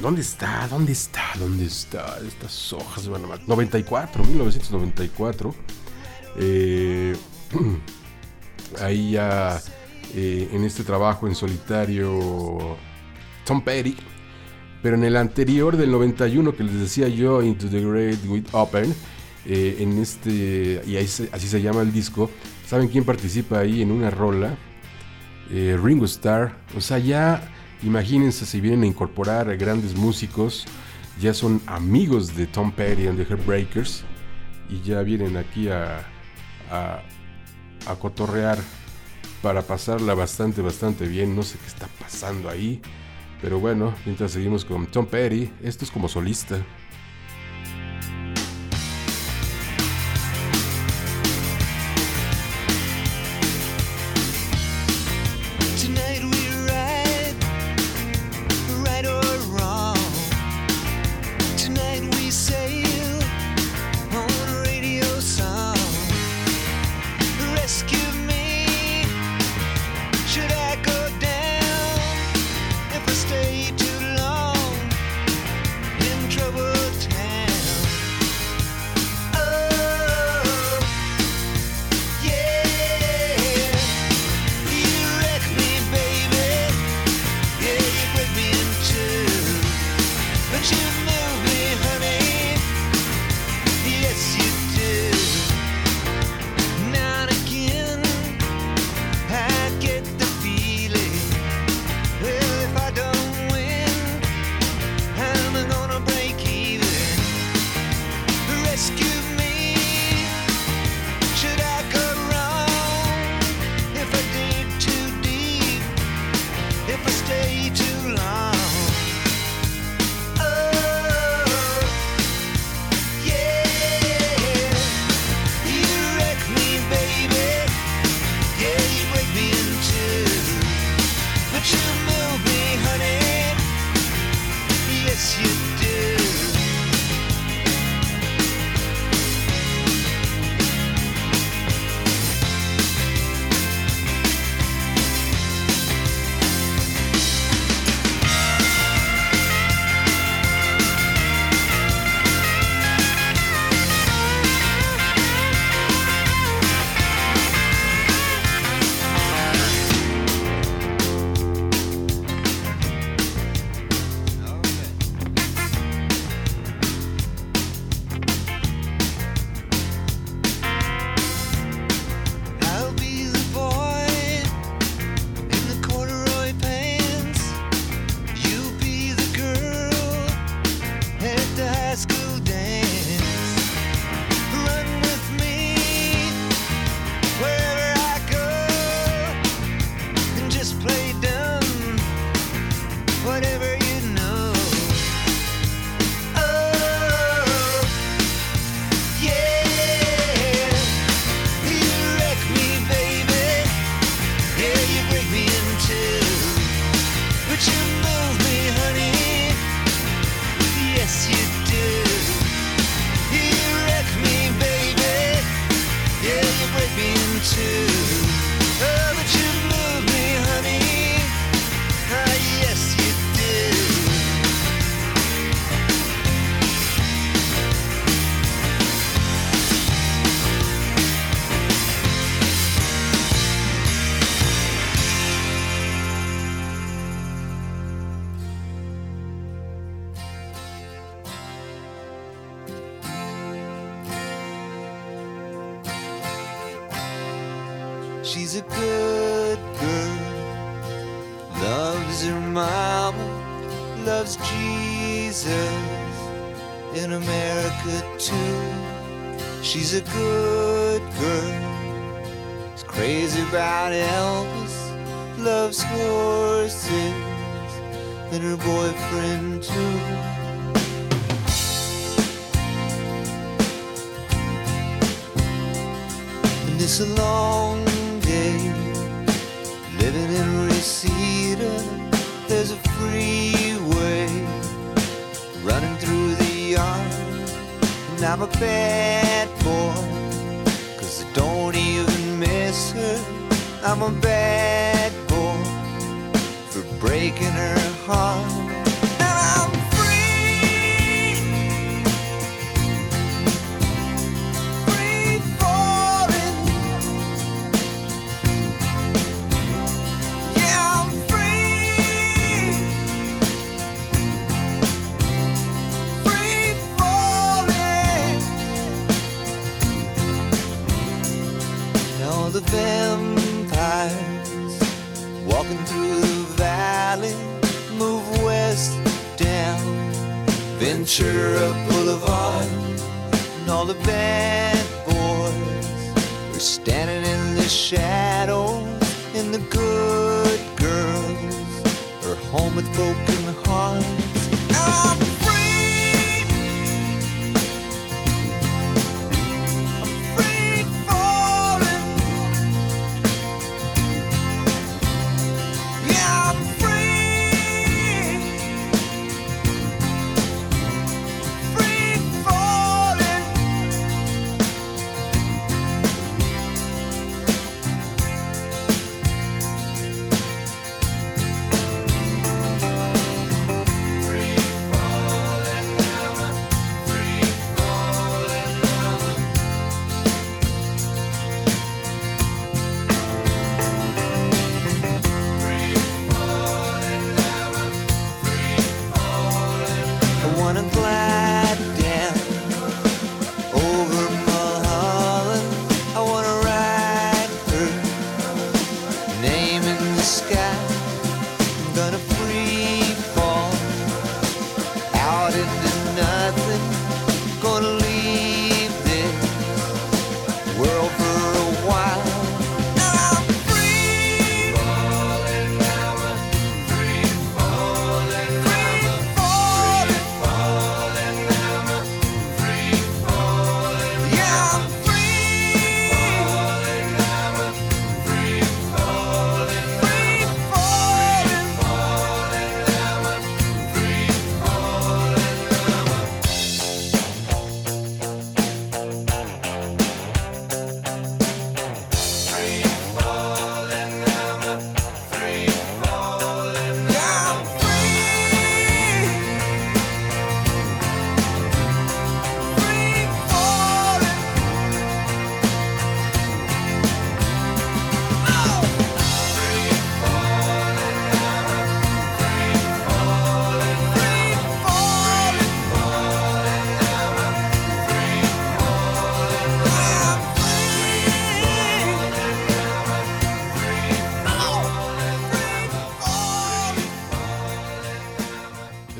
¿Dónde está? ¿Dónde está? ¿Dónde está? Estas hojas van a matar. 94, 1994. Eh, ahí ya eh, en este trabajo en solitario Tom Petty. Pero en el anterior del 91 que les decía yo, Into the Great With Open, eh, en este, y ahí así se llama el disco, ¿saben quién participa ahí en una rola? Eh, Ringo Starr. O sea, ya imagínense si vienen a incorporar a grandes músicos, ya son amigos de Tom Petty and the Heartbreakers y ya vienen aquí a, a, cotorrear para pasarla bastante, bastante bien. No sé qué está pasando ahí, pero bueno, mientras seguimos con Tom Petty, esto es como solista.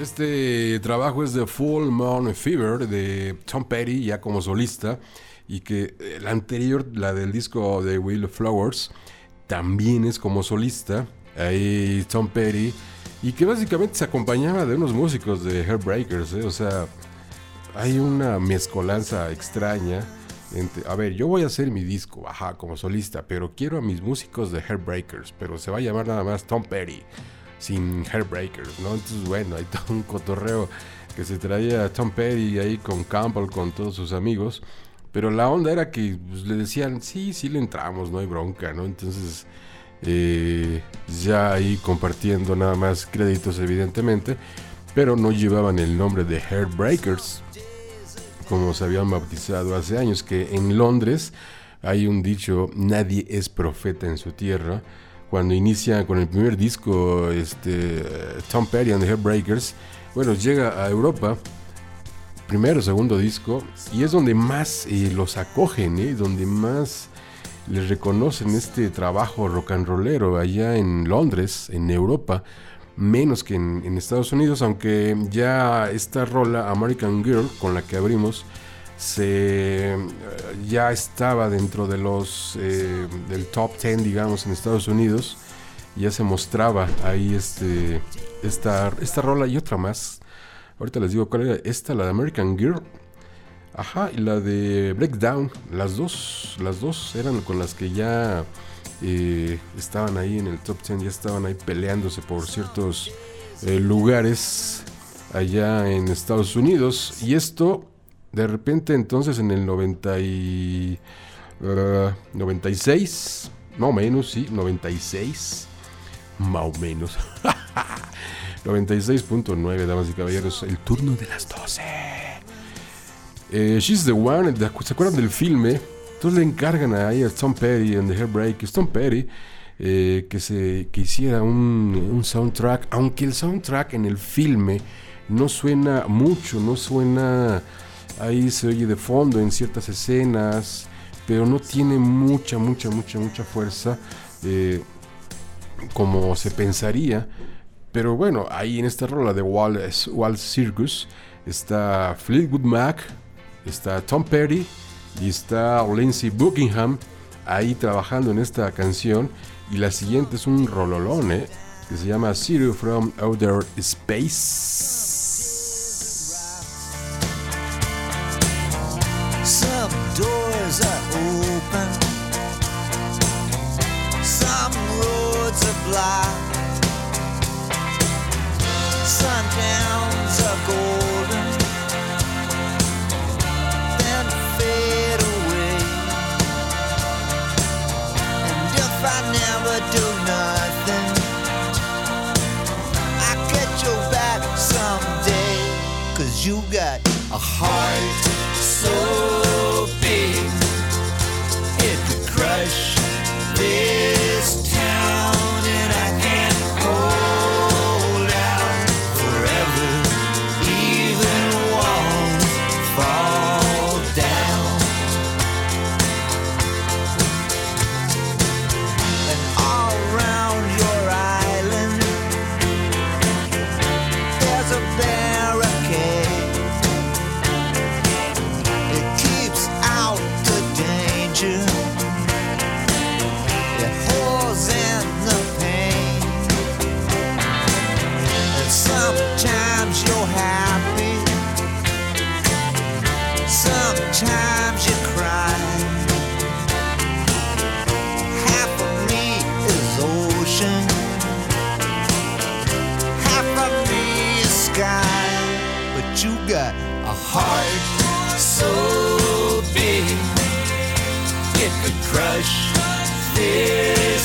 Este trabajo es de Full Moon Fever de Tom Petty, ya como solista, y que eh, la anterior, la del disco de Will Flowers, también es como solista. Ahí Tom Petty, y que básicamente se acompañaba de unos músicos de Heartbreakers, ¿eh? o sea, hay una mezcolanza extraña. a ver, yo voy a hacer mi disco, ajá, como solista, pero quiero a mis músicos de Heartbreakers, pero se va a llamar nada más Tom Petty, sin Heartbreakers, ¿no? Entonces, bueno, hay todo un cotorreo que se traía Tom Petty ahí con Campbell, con todos sus amigos, pero la onda era que pues, le decían, sí, sí le entramos, no hay bronca, ¿no? Entonces, eh, ya ahí compartiendo nada más créditos, evidentemente, pero no llevaban el nombre de Heartbreakers como se habían bautizado hace años, que en Londres hay un dicho, nadie es profeta en su tierra. Cuando inicia con el primer disco, este, Tom Petty and the Heartbreakers, bueno, llega a Europa, primero, segundo disco, y es donde más eh, los acogen, ¿eh? donde más les reconocen este trabajo rock and rollero allá en Londres, en Europa, menos que en, en Estados Unidos, aunque ya esta rola American Girl con la que abrimos se eh, ya estaba dentro de los eh, del top 10 digamos en Estados Unidos ya se mostraba ahí este esta esta rola y otra más ahorita les digo cuál era esta la de American Girl Ajá, y la de Breakdown, las dos, las dos eran con las que ya eh, estaban ahí en el top 10, ya estaban ahí peleándose por ciertos lugares allá en Estados Unidos. Y esto, de repente, entonces en el 90 y, ah, 96, más o menos, sí, 96, más o menos. 96.9, damas y caballeros, el turno de las 12. Eh, She's the One, ¿de acu- ¿se acuerdan del filme? Entonces le encargan ahí a Tom Petty en The Hairbreak, Tom Petty, eh, que, se, que hiciera un, un soundtrack, aunque el soundtrack en el filme no suena mucho, no suena, ahí se oye de fondo en ciertas escenas, pero no tiene mucha, mucha, mucha, mucha fuerza eh, como se pensaría. Pero bueno, ahí en esta rola de Wall, Wall Circus está Fleetwood Mac, está Tom Petty y está Lindsey Buckingham ahí trabajando en esta canción. Y la siguiente es un rololón, ¿eh? que se llama Zero from Outer Space. Doors are open, some roads are blocked, sundowns are golden, then fade away. And if I never do nothing, I get you back someday. Cause you got a heart heart so big it could crush this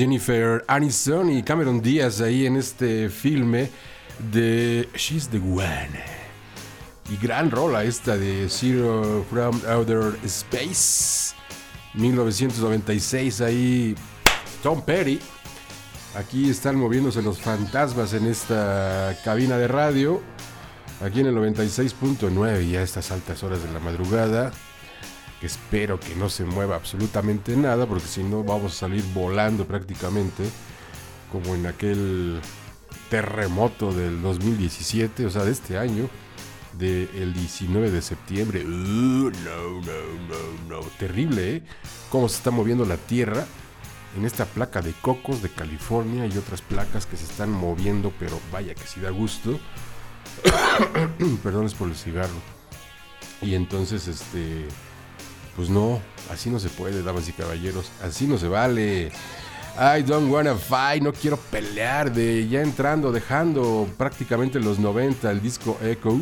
Jennifer Aniston y Cameron Díaz ahí en este filme de She's the One. Y gran rola esta de Zero from Outer Space. 1996 ahí Tom Perry. Aquí están moviéndose los fantasmas en esta cabina de radio. Aquí en el 96.9 y a estas altas horas de la madrugada. Espero que no se mueva absolutamente nada porque si no vamos a salir volando prácticamente. Como en aquel terremoto del 2017, o sea, de este año del 19 de septiembre. Uh, no, no, no, no. Terrible, ¿eh? Cómo se está moviendo la Tierra en esta placa de cocos de California y otras placas que se están moviendo, pero vaya que sí da gusto. Perdón, es por el cigarro. Y entonces, este. Pues no, así no se puede, damas y caballeros. Así no se vale. I don't wanna fight, no quiero pelear. De ya entrando, dejando prácticamente los 90 el disco Echo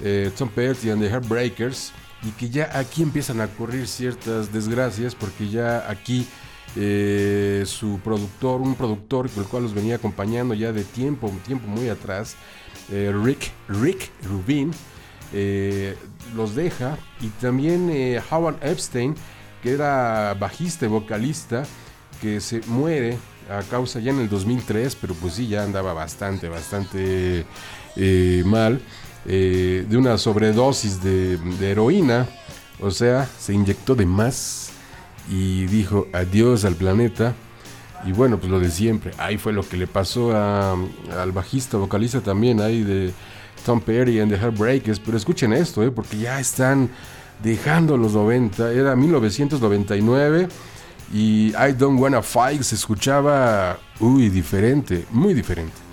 eh, Tom Petty and the Heartbreakers y que ya aquí empiezan a ocurrir ciertas desgracias porque ya aquí eh, su productor, un productor con el cual los venía acompañando ya de tiempo, un tiempo muy atrás, eh, Rick, Rick Rubin, eh, los deja y también eh, Howard Epstein, que era bajista y vocalista, que se muere a causa ya en el 2003, pero pues sí, ya andaba bastante, bastante eh, mal de una sobredosis de, de heroína. O sea, se inyectó de más y dijo adiós al planeta. Y bueno, pues lo de siempre. Ahí fue lo que le pasó a- al bajista, vocalista también, ahí de Tom Perry and the Heartbreakers. Pero escuchen esto, ¿eh? porque ya están dejando los 90. Era 1999 y I Don't Wanna Fight se escuchaba, uy, diferente, muy diferente.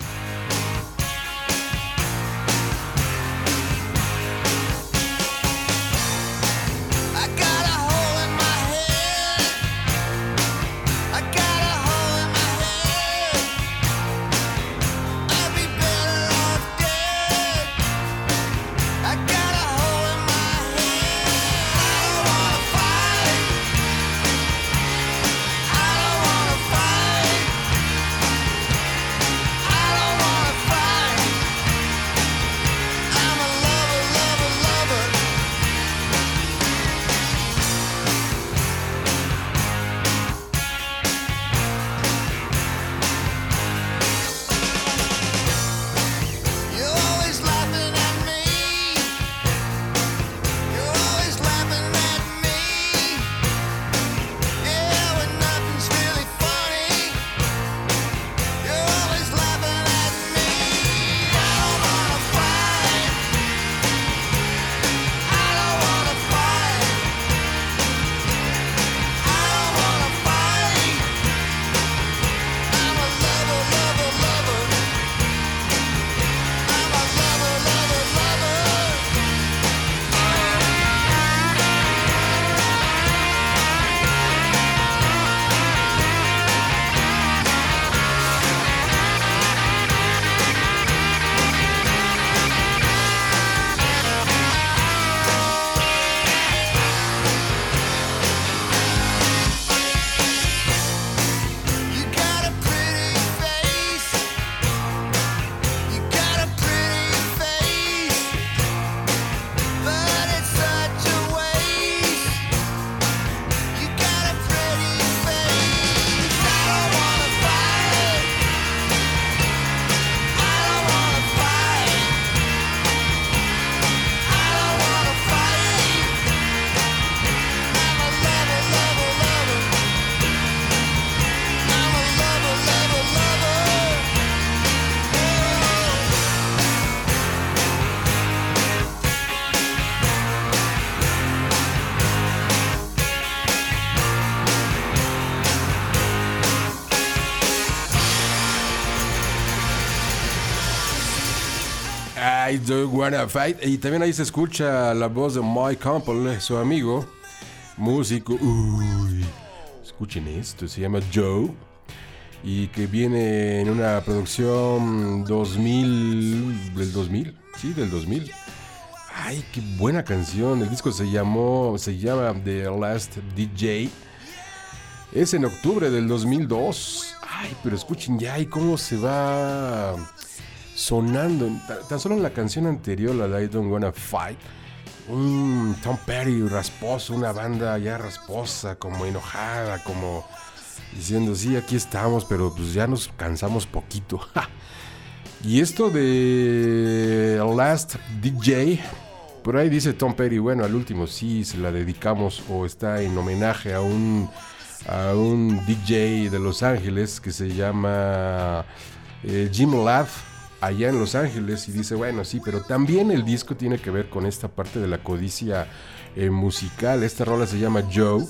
I wanna fight. Y también ahí se escucha la voz de Mike Campbell, su amigo, músico. Uy, escuchen esto, se llama Joe. Y que viene en una producción 2000, del 2000, sí, del 2000. Ay, qué buena canción. El disco se llamó, se llama The Last DJ. Es en octubre del 2002. Ay, pero escuchen ya y cómo se va sonando. Tan, solo en la canción anterior, la de I Don't Wanna Fight. Un Tom Petty rasposo, una banda ya rasposa, como enojada, como diciendo, sí, aquí estamos, pero pues ya nos cansamos poquito. y esto de Last DJ, por ahí dice Tom Petty, bueno, al último sí se la dedicamos o está en homenaje a un, a un DJ de Los Ángeles que se llama eh, Jim Ladd allá en Los Ángeles y dice, bueno, sí, pero también el disco tiene que ver con esta parte de la codicia eh, musical. Esta rola se llama Joe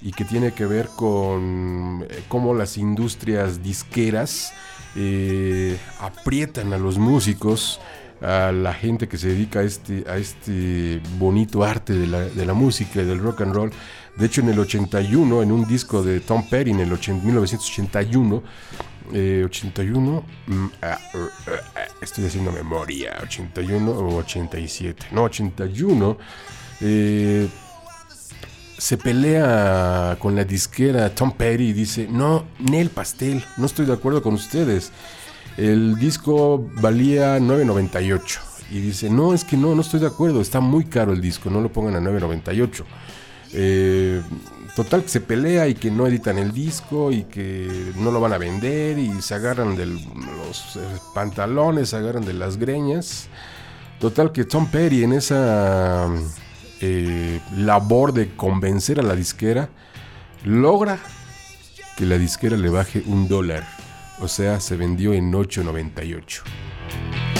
y que tiene que ver con eh, cómo las industrias disqueras eh, aprietan a los músicos, a la gente que se dedica a este, a este bonito arte de la, de la música y del rock and roll. De hecho, en el 81, en un disco de Tom Petty, en el 80 1981, eh, 81, mm, ah, uh, uh, ah, estoy haciendo memoria, 81 o 87, no, 81, eh, se pelea con la disquera Tom Petty y dice, no, Nel Pastel, no estoy de acuerdo con ustedes. El disco valía 9.98 y dice, no, es que no, no estoy de acuerdo, está muy caro el disco, no lo pongan a 9.98. Eh, total que se pelea y que no editan el disco y que no lo van a vender y se agarran de los eh, pantalones, se agarran de las greñas. Total que Tom Petty en esa eh, labor de convencer a la disquera logra que la disquera le baje un dólar. O sea, se vendió en 8.98.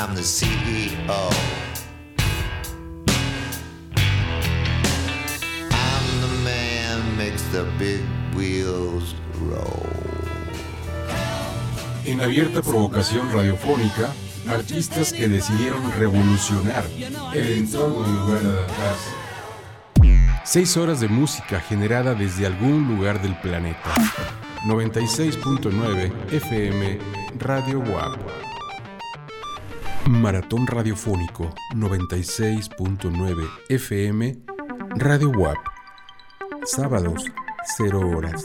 I'm the CEO. I'm the man makes the big wheels roll. En abierta provocación radiofónica, Artistas que decidieron revolucionar el entorno en lugar de adaptarse. Seis horas de música generada desde algún lugar del planeta. 96.9 FM Radio WAP. Maratón Radiofónico 96.9 FM Radio WAP. Sábados, 0 horas.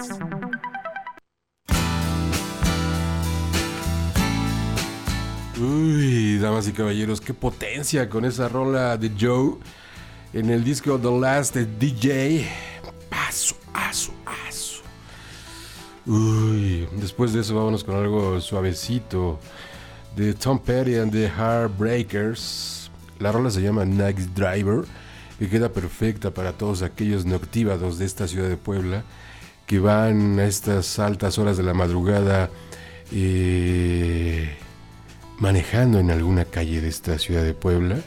Uy, damas y caballeros, qué potencia con esa rola de Joe en el disco The Last DJ. Paso, aso, aso. Uy, después de eso vámonos con algo suavecito de Tom Petty and the Heartbreakers. La rola se llama Night Driver y queda perfecta para todos aquellos noctívados de esta ciudad de Puebla que van a estas altas horas de la madrugada eh, manejando en alguna calle de esta ciudad de Puebla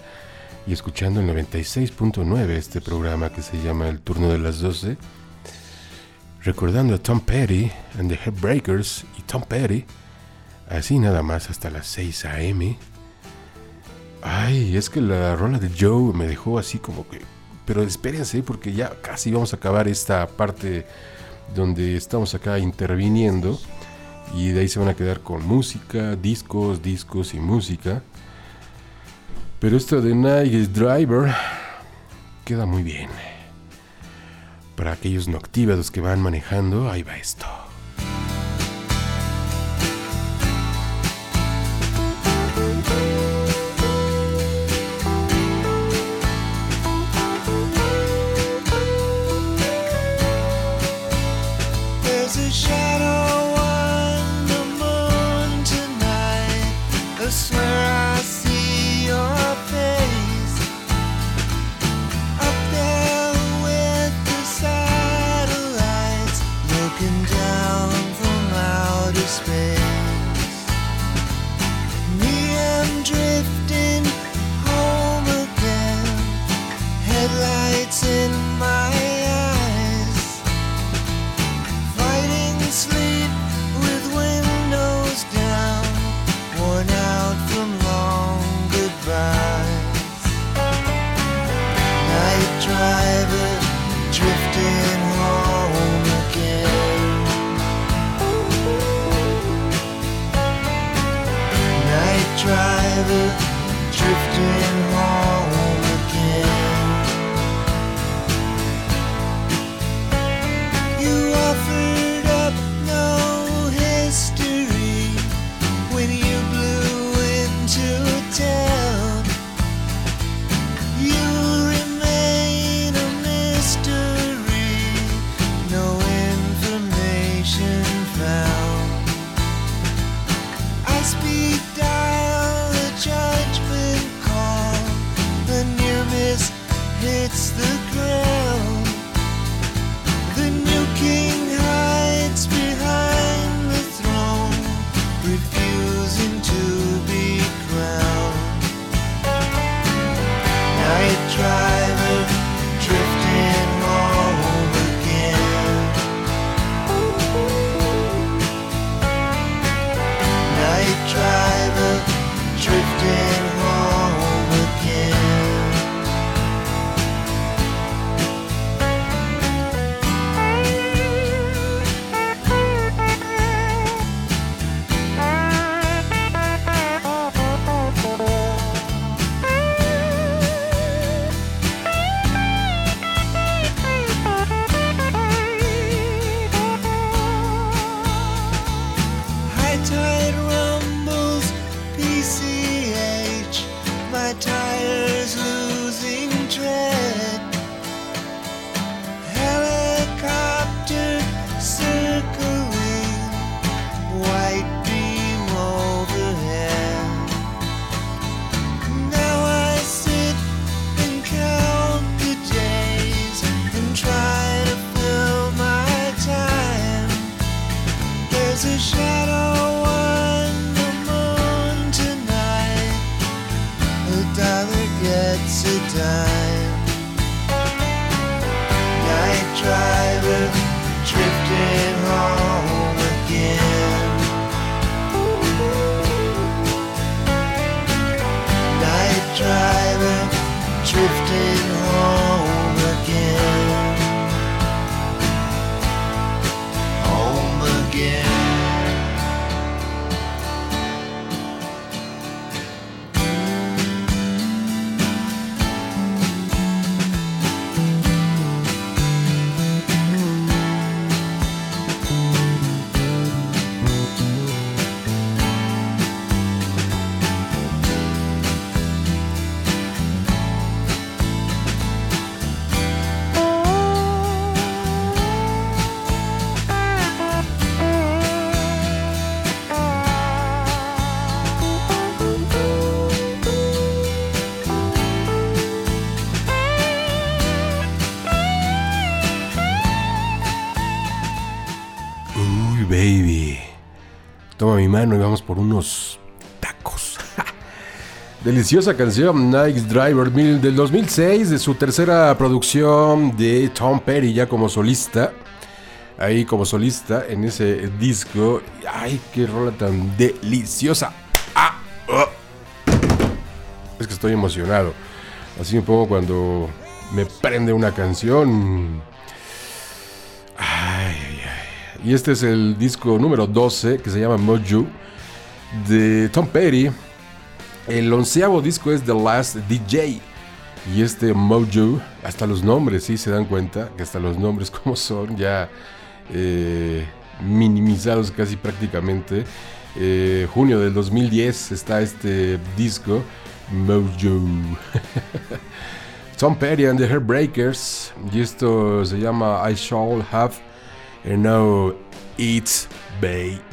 y escuchando el 96.9 este programa que se llama El Turno de las 12 recordando a Tom Petty and the Heartbreakers y Tom Petty Así nada más hasta las 6 a.m. Ay, es que la rola de Joe me dejó así como que... Pero espérense porque ya casi vamos a acabar esta parte donde estamos acá interviniendo. Y de ahí se van a quedar con música, discos, discos y música. Pero esto de Night Driver queda muy bien. Para aquellos noctívados que van manejando, ahí va esto. Mi mano y vamos por unos tacos. Deliciosa canción, Nice Driver del 2006, de su tercera producción de Tom Petty ya como solista. Ahí como solista en ese disco. Ay, qué rola tan deliciosa. Ah, ah. Es que estoy emocionado. Así me pongo cuando me prende una canción. Y este es el disco número 12 que se llama Mojo de Tom Petty. El onceavo disco es The Last DJ. Y este Mojo, hasta los nombres, sí se dan cuenta que hasta los nombres como son ya eh, minimizados casi prácticamente. Eh, junio del 2010 está este disco Mojo. Tom Petty and the Heartbreakers. Y esto se llama I Shall Have and Now It's Baby.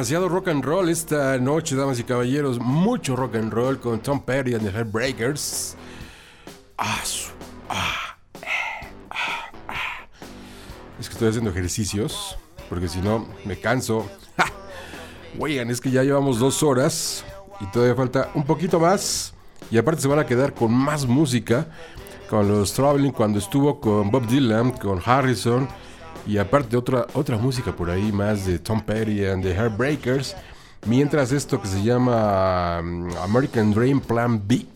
Demasiado rock and roll esta noche, damas y caballeros. Mucho rock and roll con Tom Petty and the Heartbreakers. Ah, ah, ah. Es que estoy haciendo ejercicios, porque si no me canso. Oigan, es que ya llevamos dos horas y todavía falta un poquito más. Y aparte se van a quedar con más música, con los Traveling cuando estuvo con Bob Dylan, con Harrison. Y aparte otra, otra música por ahí más de Tom Petty and the Heartbreakers. Mientras esto que se llama mm, American Dream Plan B.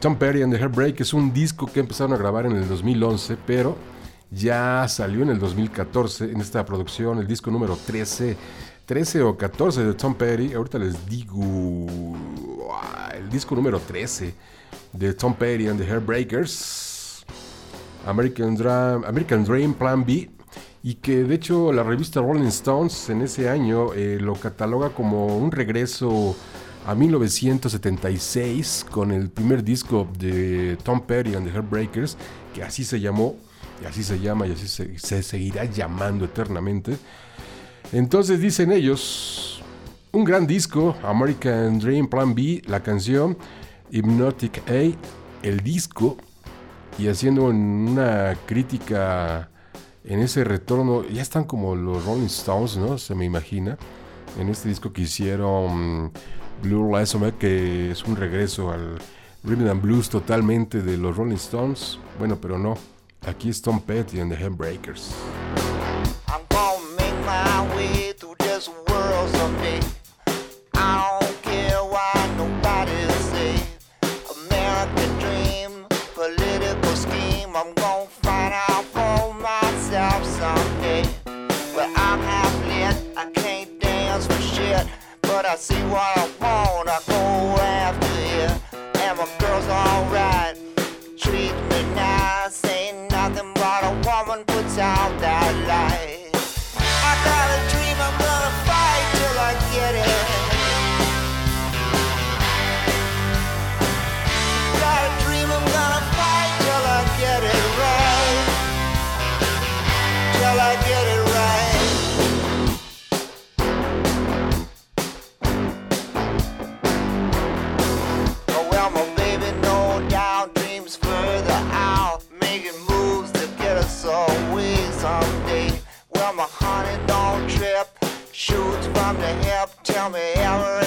Tom Petty and the Heartbreak es un disco que empezaron a grabar en el 2011, pero ya salió en el 2014 en esta producción, el disco número 13, 13 o 14 de Tom Petty. Ahorita les digo ah, el disco número 13 de Tom Petty and the Heartbreakers. American Dream, American Dream Plan B. Y que de hecho la revista Rolling Stones en ese año eh, lo cataloga como un regreso a 1976 con el primer disco de Tom Petty and the Heartbreakers, que así se llamó, y así se llama, y así se, se seguirá llamando eternamente. Entonces dicen ellos, un gran disco, American Dream Plan B, la canción, Hypnotic A, el disco, y haciendo una crítica en ese retorno, ya están como los Rolling Stones, ¿no? Se me imagina, en este disco que hicieron Blue Resume, que es un regreso al Rhythm and Blues totalmente de los Rolling Stones. Bueno, pero no, aquí es Tom Petty and the Handbreakers. I'm gonna make my way through this world someday. I don't care why nobody say American dream, political scheme. I'm gonna but I see what I want. I go after you, and my girl's alright. Treat me nice, ain't nothing but a woman puts out that light. Shoots from the hip, tell me everything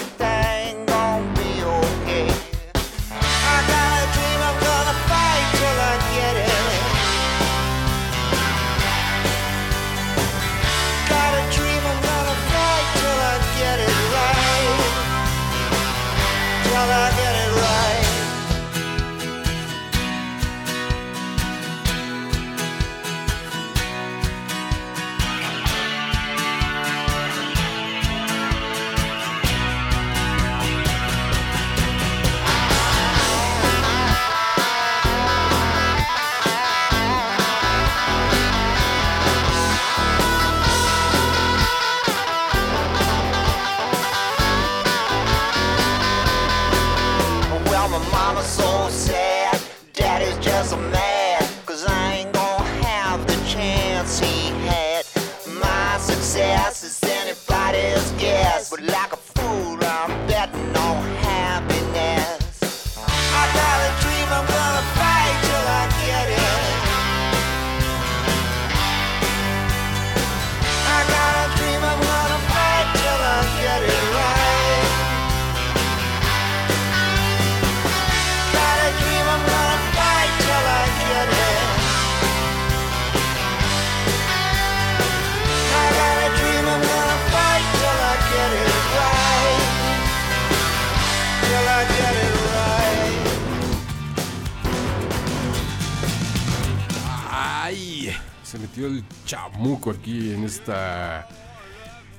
aquí en esta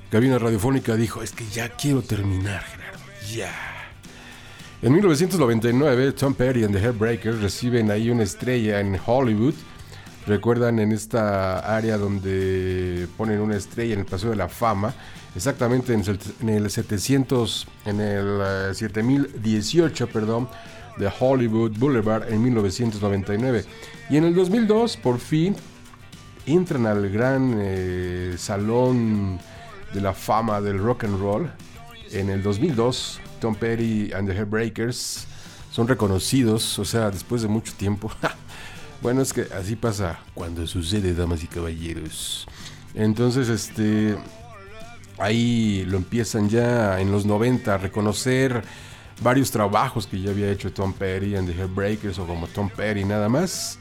cabina radiofónica. Dijo, es que ya quiero terminar, Gerardo. Ya. En 1999, Tom Petty and the Heartbreakers reciben ahí una estrella en Hollywood. Recuerdan en esta área donde ponen una estrella en el Paseo de la Fama, exactamente en el, en el 700, en el eh, 7018, perdón, de Hollywood Boulevard en 1999. Y en el 2002, por fin, entran al gran eh, salón de la fama del rock and roll. En el 2002, Tom Petty and the Heartbreakers son reconocidos, o sea, después de mucho tiempo. bueno, es que así pasa cuando sucede, damas y caballeros. Entonces, este, ahí lo empiezan ya en los 90 a reconocer varios trabajos que ya había hecho Tom Petty and the Heartbreakers o como Tom Petty nada más.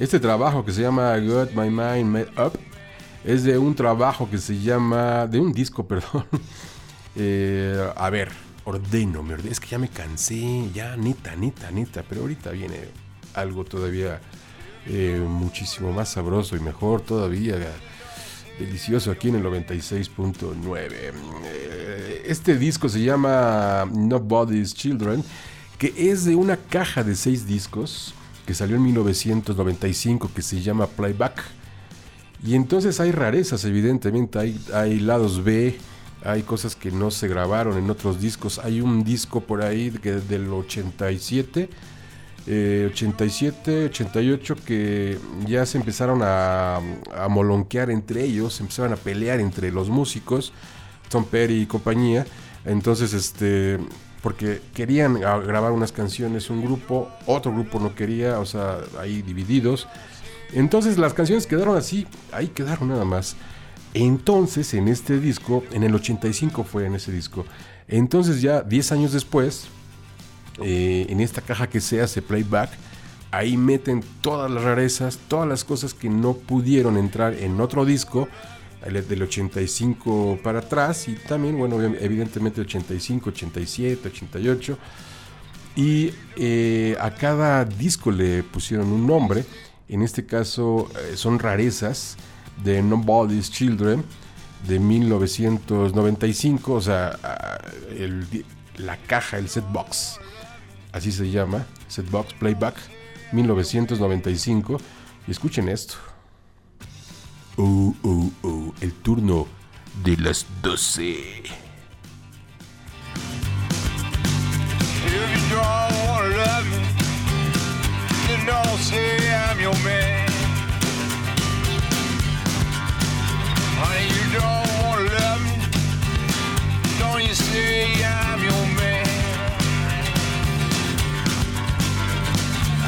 Este trabajo que se llama Got My Mind Made Up es de un trabajo que se llama, de un disco, perdón. Eh, a ver, ordeno, me ordeno. Es que ya me cansé, ya neta, neta, neta, pero ahorita viene algo todavía eh, muchísimo más sabroso y mejor todavía delicioso aquí en el 96.9. Eh, Este disco se llama Nobody's Children, que es de una caja de seis discos que salió en 1995 que se llama Playback. Y entonces hay rarezas, evidentemente, hay, hay lados B, hay cosas que no se grabaron en otros discos. Hay un disco por ahí que del 87 eh, 87, 88 que ya se empezaron a, a molonquear entre ellos, se empezaron a pelear entre los músicos, Tom Petty y compañía. Entonces, este, porque querían grabar unas canciones un grupo, otro grupo no quería, o sea, ahí divididos. Entonces las canciones quedaron así, ahí quedaron nada más. Entonces, en este disco, en el 85 fue en ese disco. Entonces ya 10 años después, eh, en esta caja que se hace playback, ahí meten todas las rarezas, todas las cosas que no pudieron entrar en otro disco, del 85 para atrás, y también, bueno, evidentemente 85, 87, 88. Y eh, a cada disco le pusieron un nombre. En este caso eh, son rarezas de Nobody's Children de 1995. O sea, la caja, el set box. Así se llama. Set box playback 1995. Y escuchen esto. Uh, uh, uh, el turno de las 12. If you don't wanna love me, then don't say I'm your man. Honey, you don't wanna love me, don't you say I'm your man.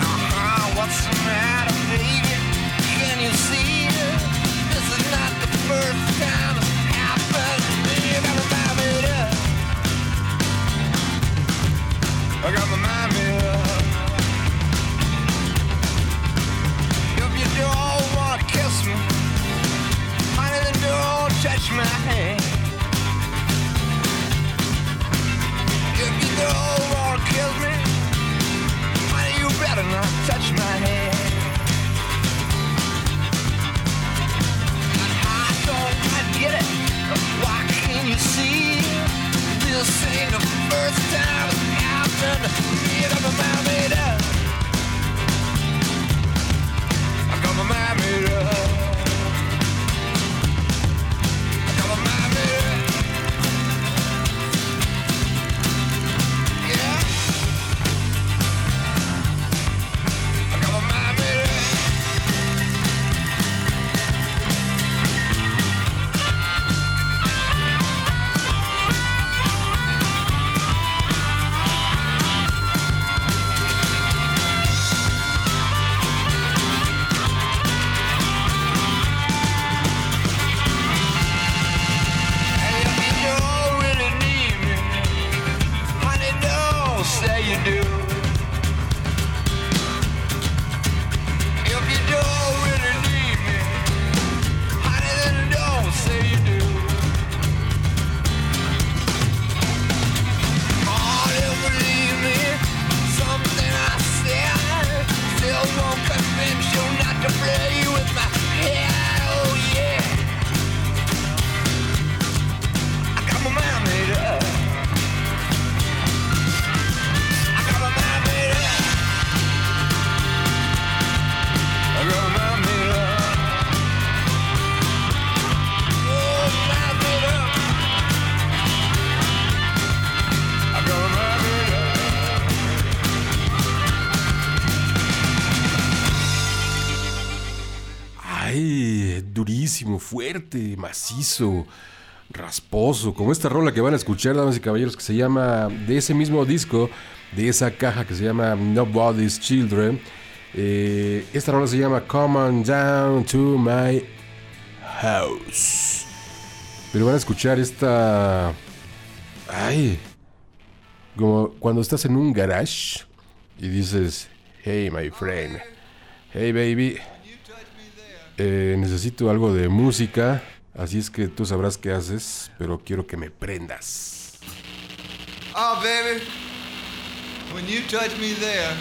Uh-huh, what's the matter, baby? Can you I got my mind fuerte, macizo. rasposo, como esta rola que van a escuchar, damas y caballeros, que se llama, de ese mismo disco, de esa caja que se llama Nobody's Children. Eh, esta rola se llama Come on Down to My House. Pero van a escuchar esta... Ay, como cuando estás en un garage y dices, hey my friend, hey baby, eh, necesito algo de música, así es que tú sabrás qué haces, pero quiero que me prendas. Oh, baby, when you touch me there.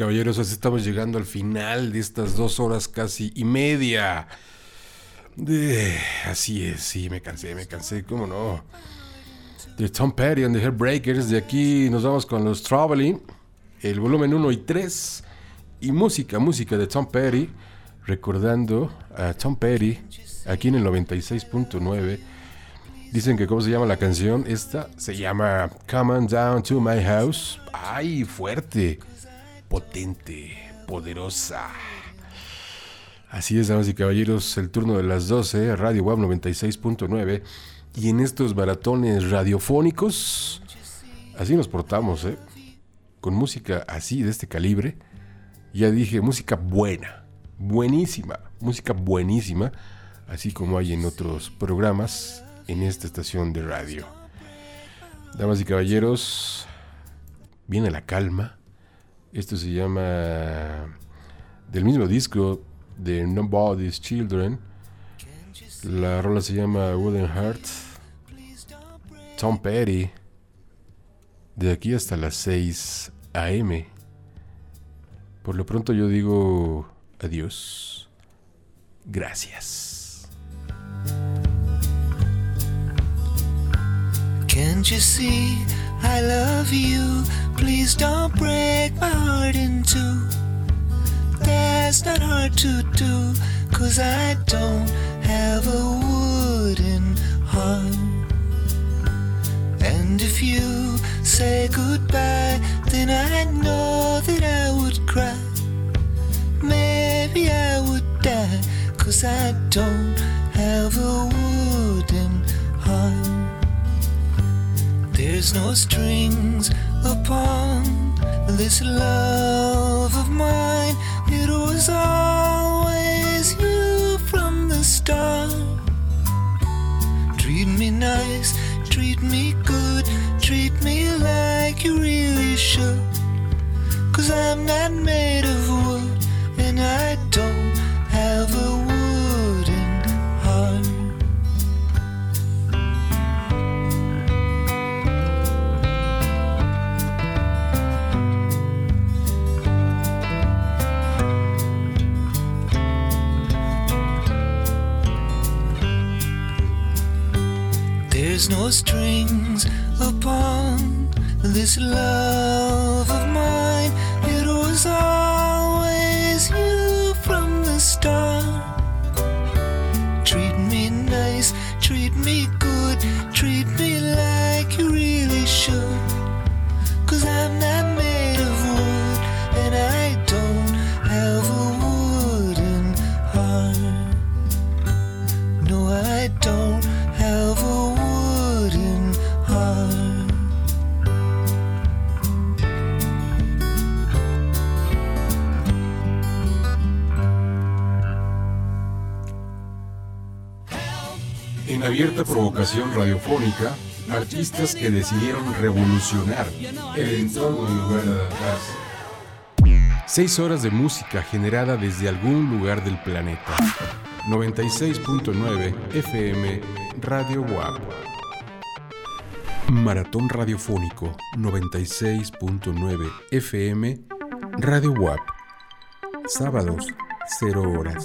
Caballeros, así estamos llegando al final de estas dos horas casi y media. De... Así es, sí, me cansé, me cansé, cómo no. De Tom Petty and the Heartbreakers. De aquí nos vamos con los Traveling, el volumen 1 y 3. Y música, música de Tom Petty. Recordando a Tom Petty aquí en el 96.9. Dicen que cómo se llama la canción. Esta se llama Come on Down to My House. Ay, fuerte, potente, poderosa. Así es, damas y caballeros, el turno de las 12, Radio Web 96.9. Y en estos maratones radiofónicos, así nos portamos, ¿eh? Con música así, de este calibre. Ya dije, música buena, buenísima, música buenísima, así como hay en otros programas en esta estación de radio. Damas y caballeros, viene la calma. Esto se llama del mismo disco de Nobody's Children. La rola se llama Wooden Heart. Tom Petty. De aquí hasta las 6 a.m. Por lo pronto yo digo adiós. Gracias. Can't you see I love you? Please don't break my heart in two. It's not hard to do, cause I don't have a wooden heart. And if you say goodbye, then I know that I would cry. Maybe I would die, cause I don't have a wooden heart. There's no strings upon this love of mine. It was always you from the start. Treat me nice, treat me good, treat me like you really should. Cause I'm not made of wood, and I don't have a There's no strings upon this love of mine. It was always abierta provocación radiofónica, artistas que decidieron revolucionar el entorno en lugar de adaptarse. Seis horas de música generada desde algún lugar del planeta. 96.9 FM Radio WAP. Maratón Radiofónico 96.9 FM Radio WAP. Sábados, 0 horas.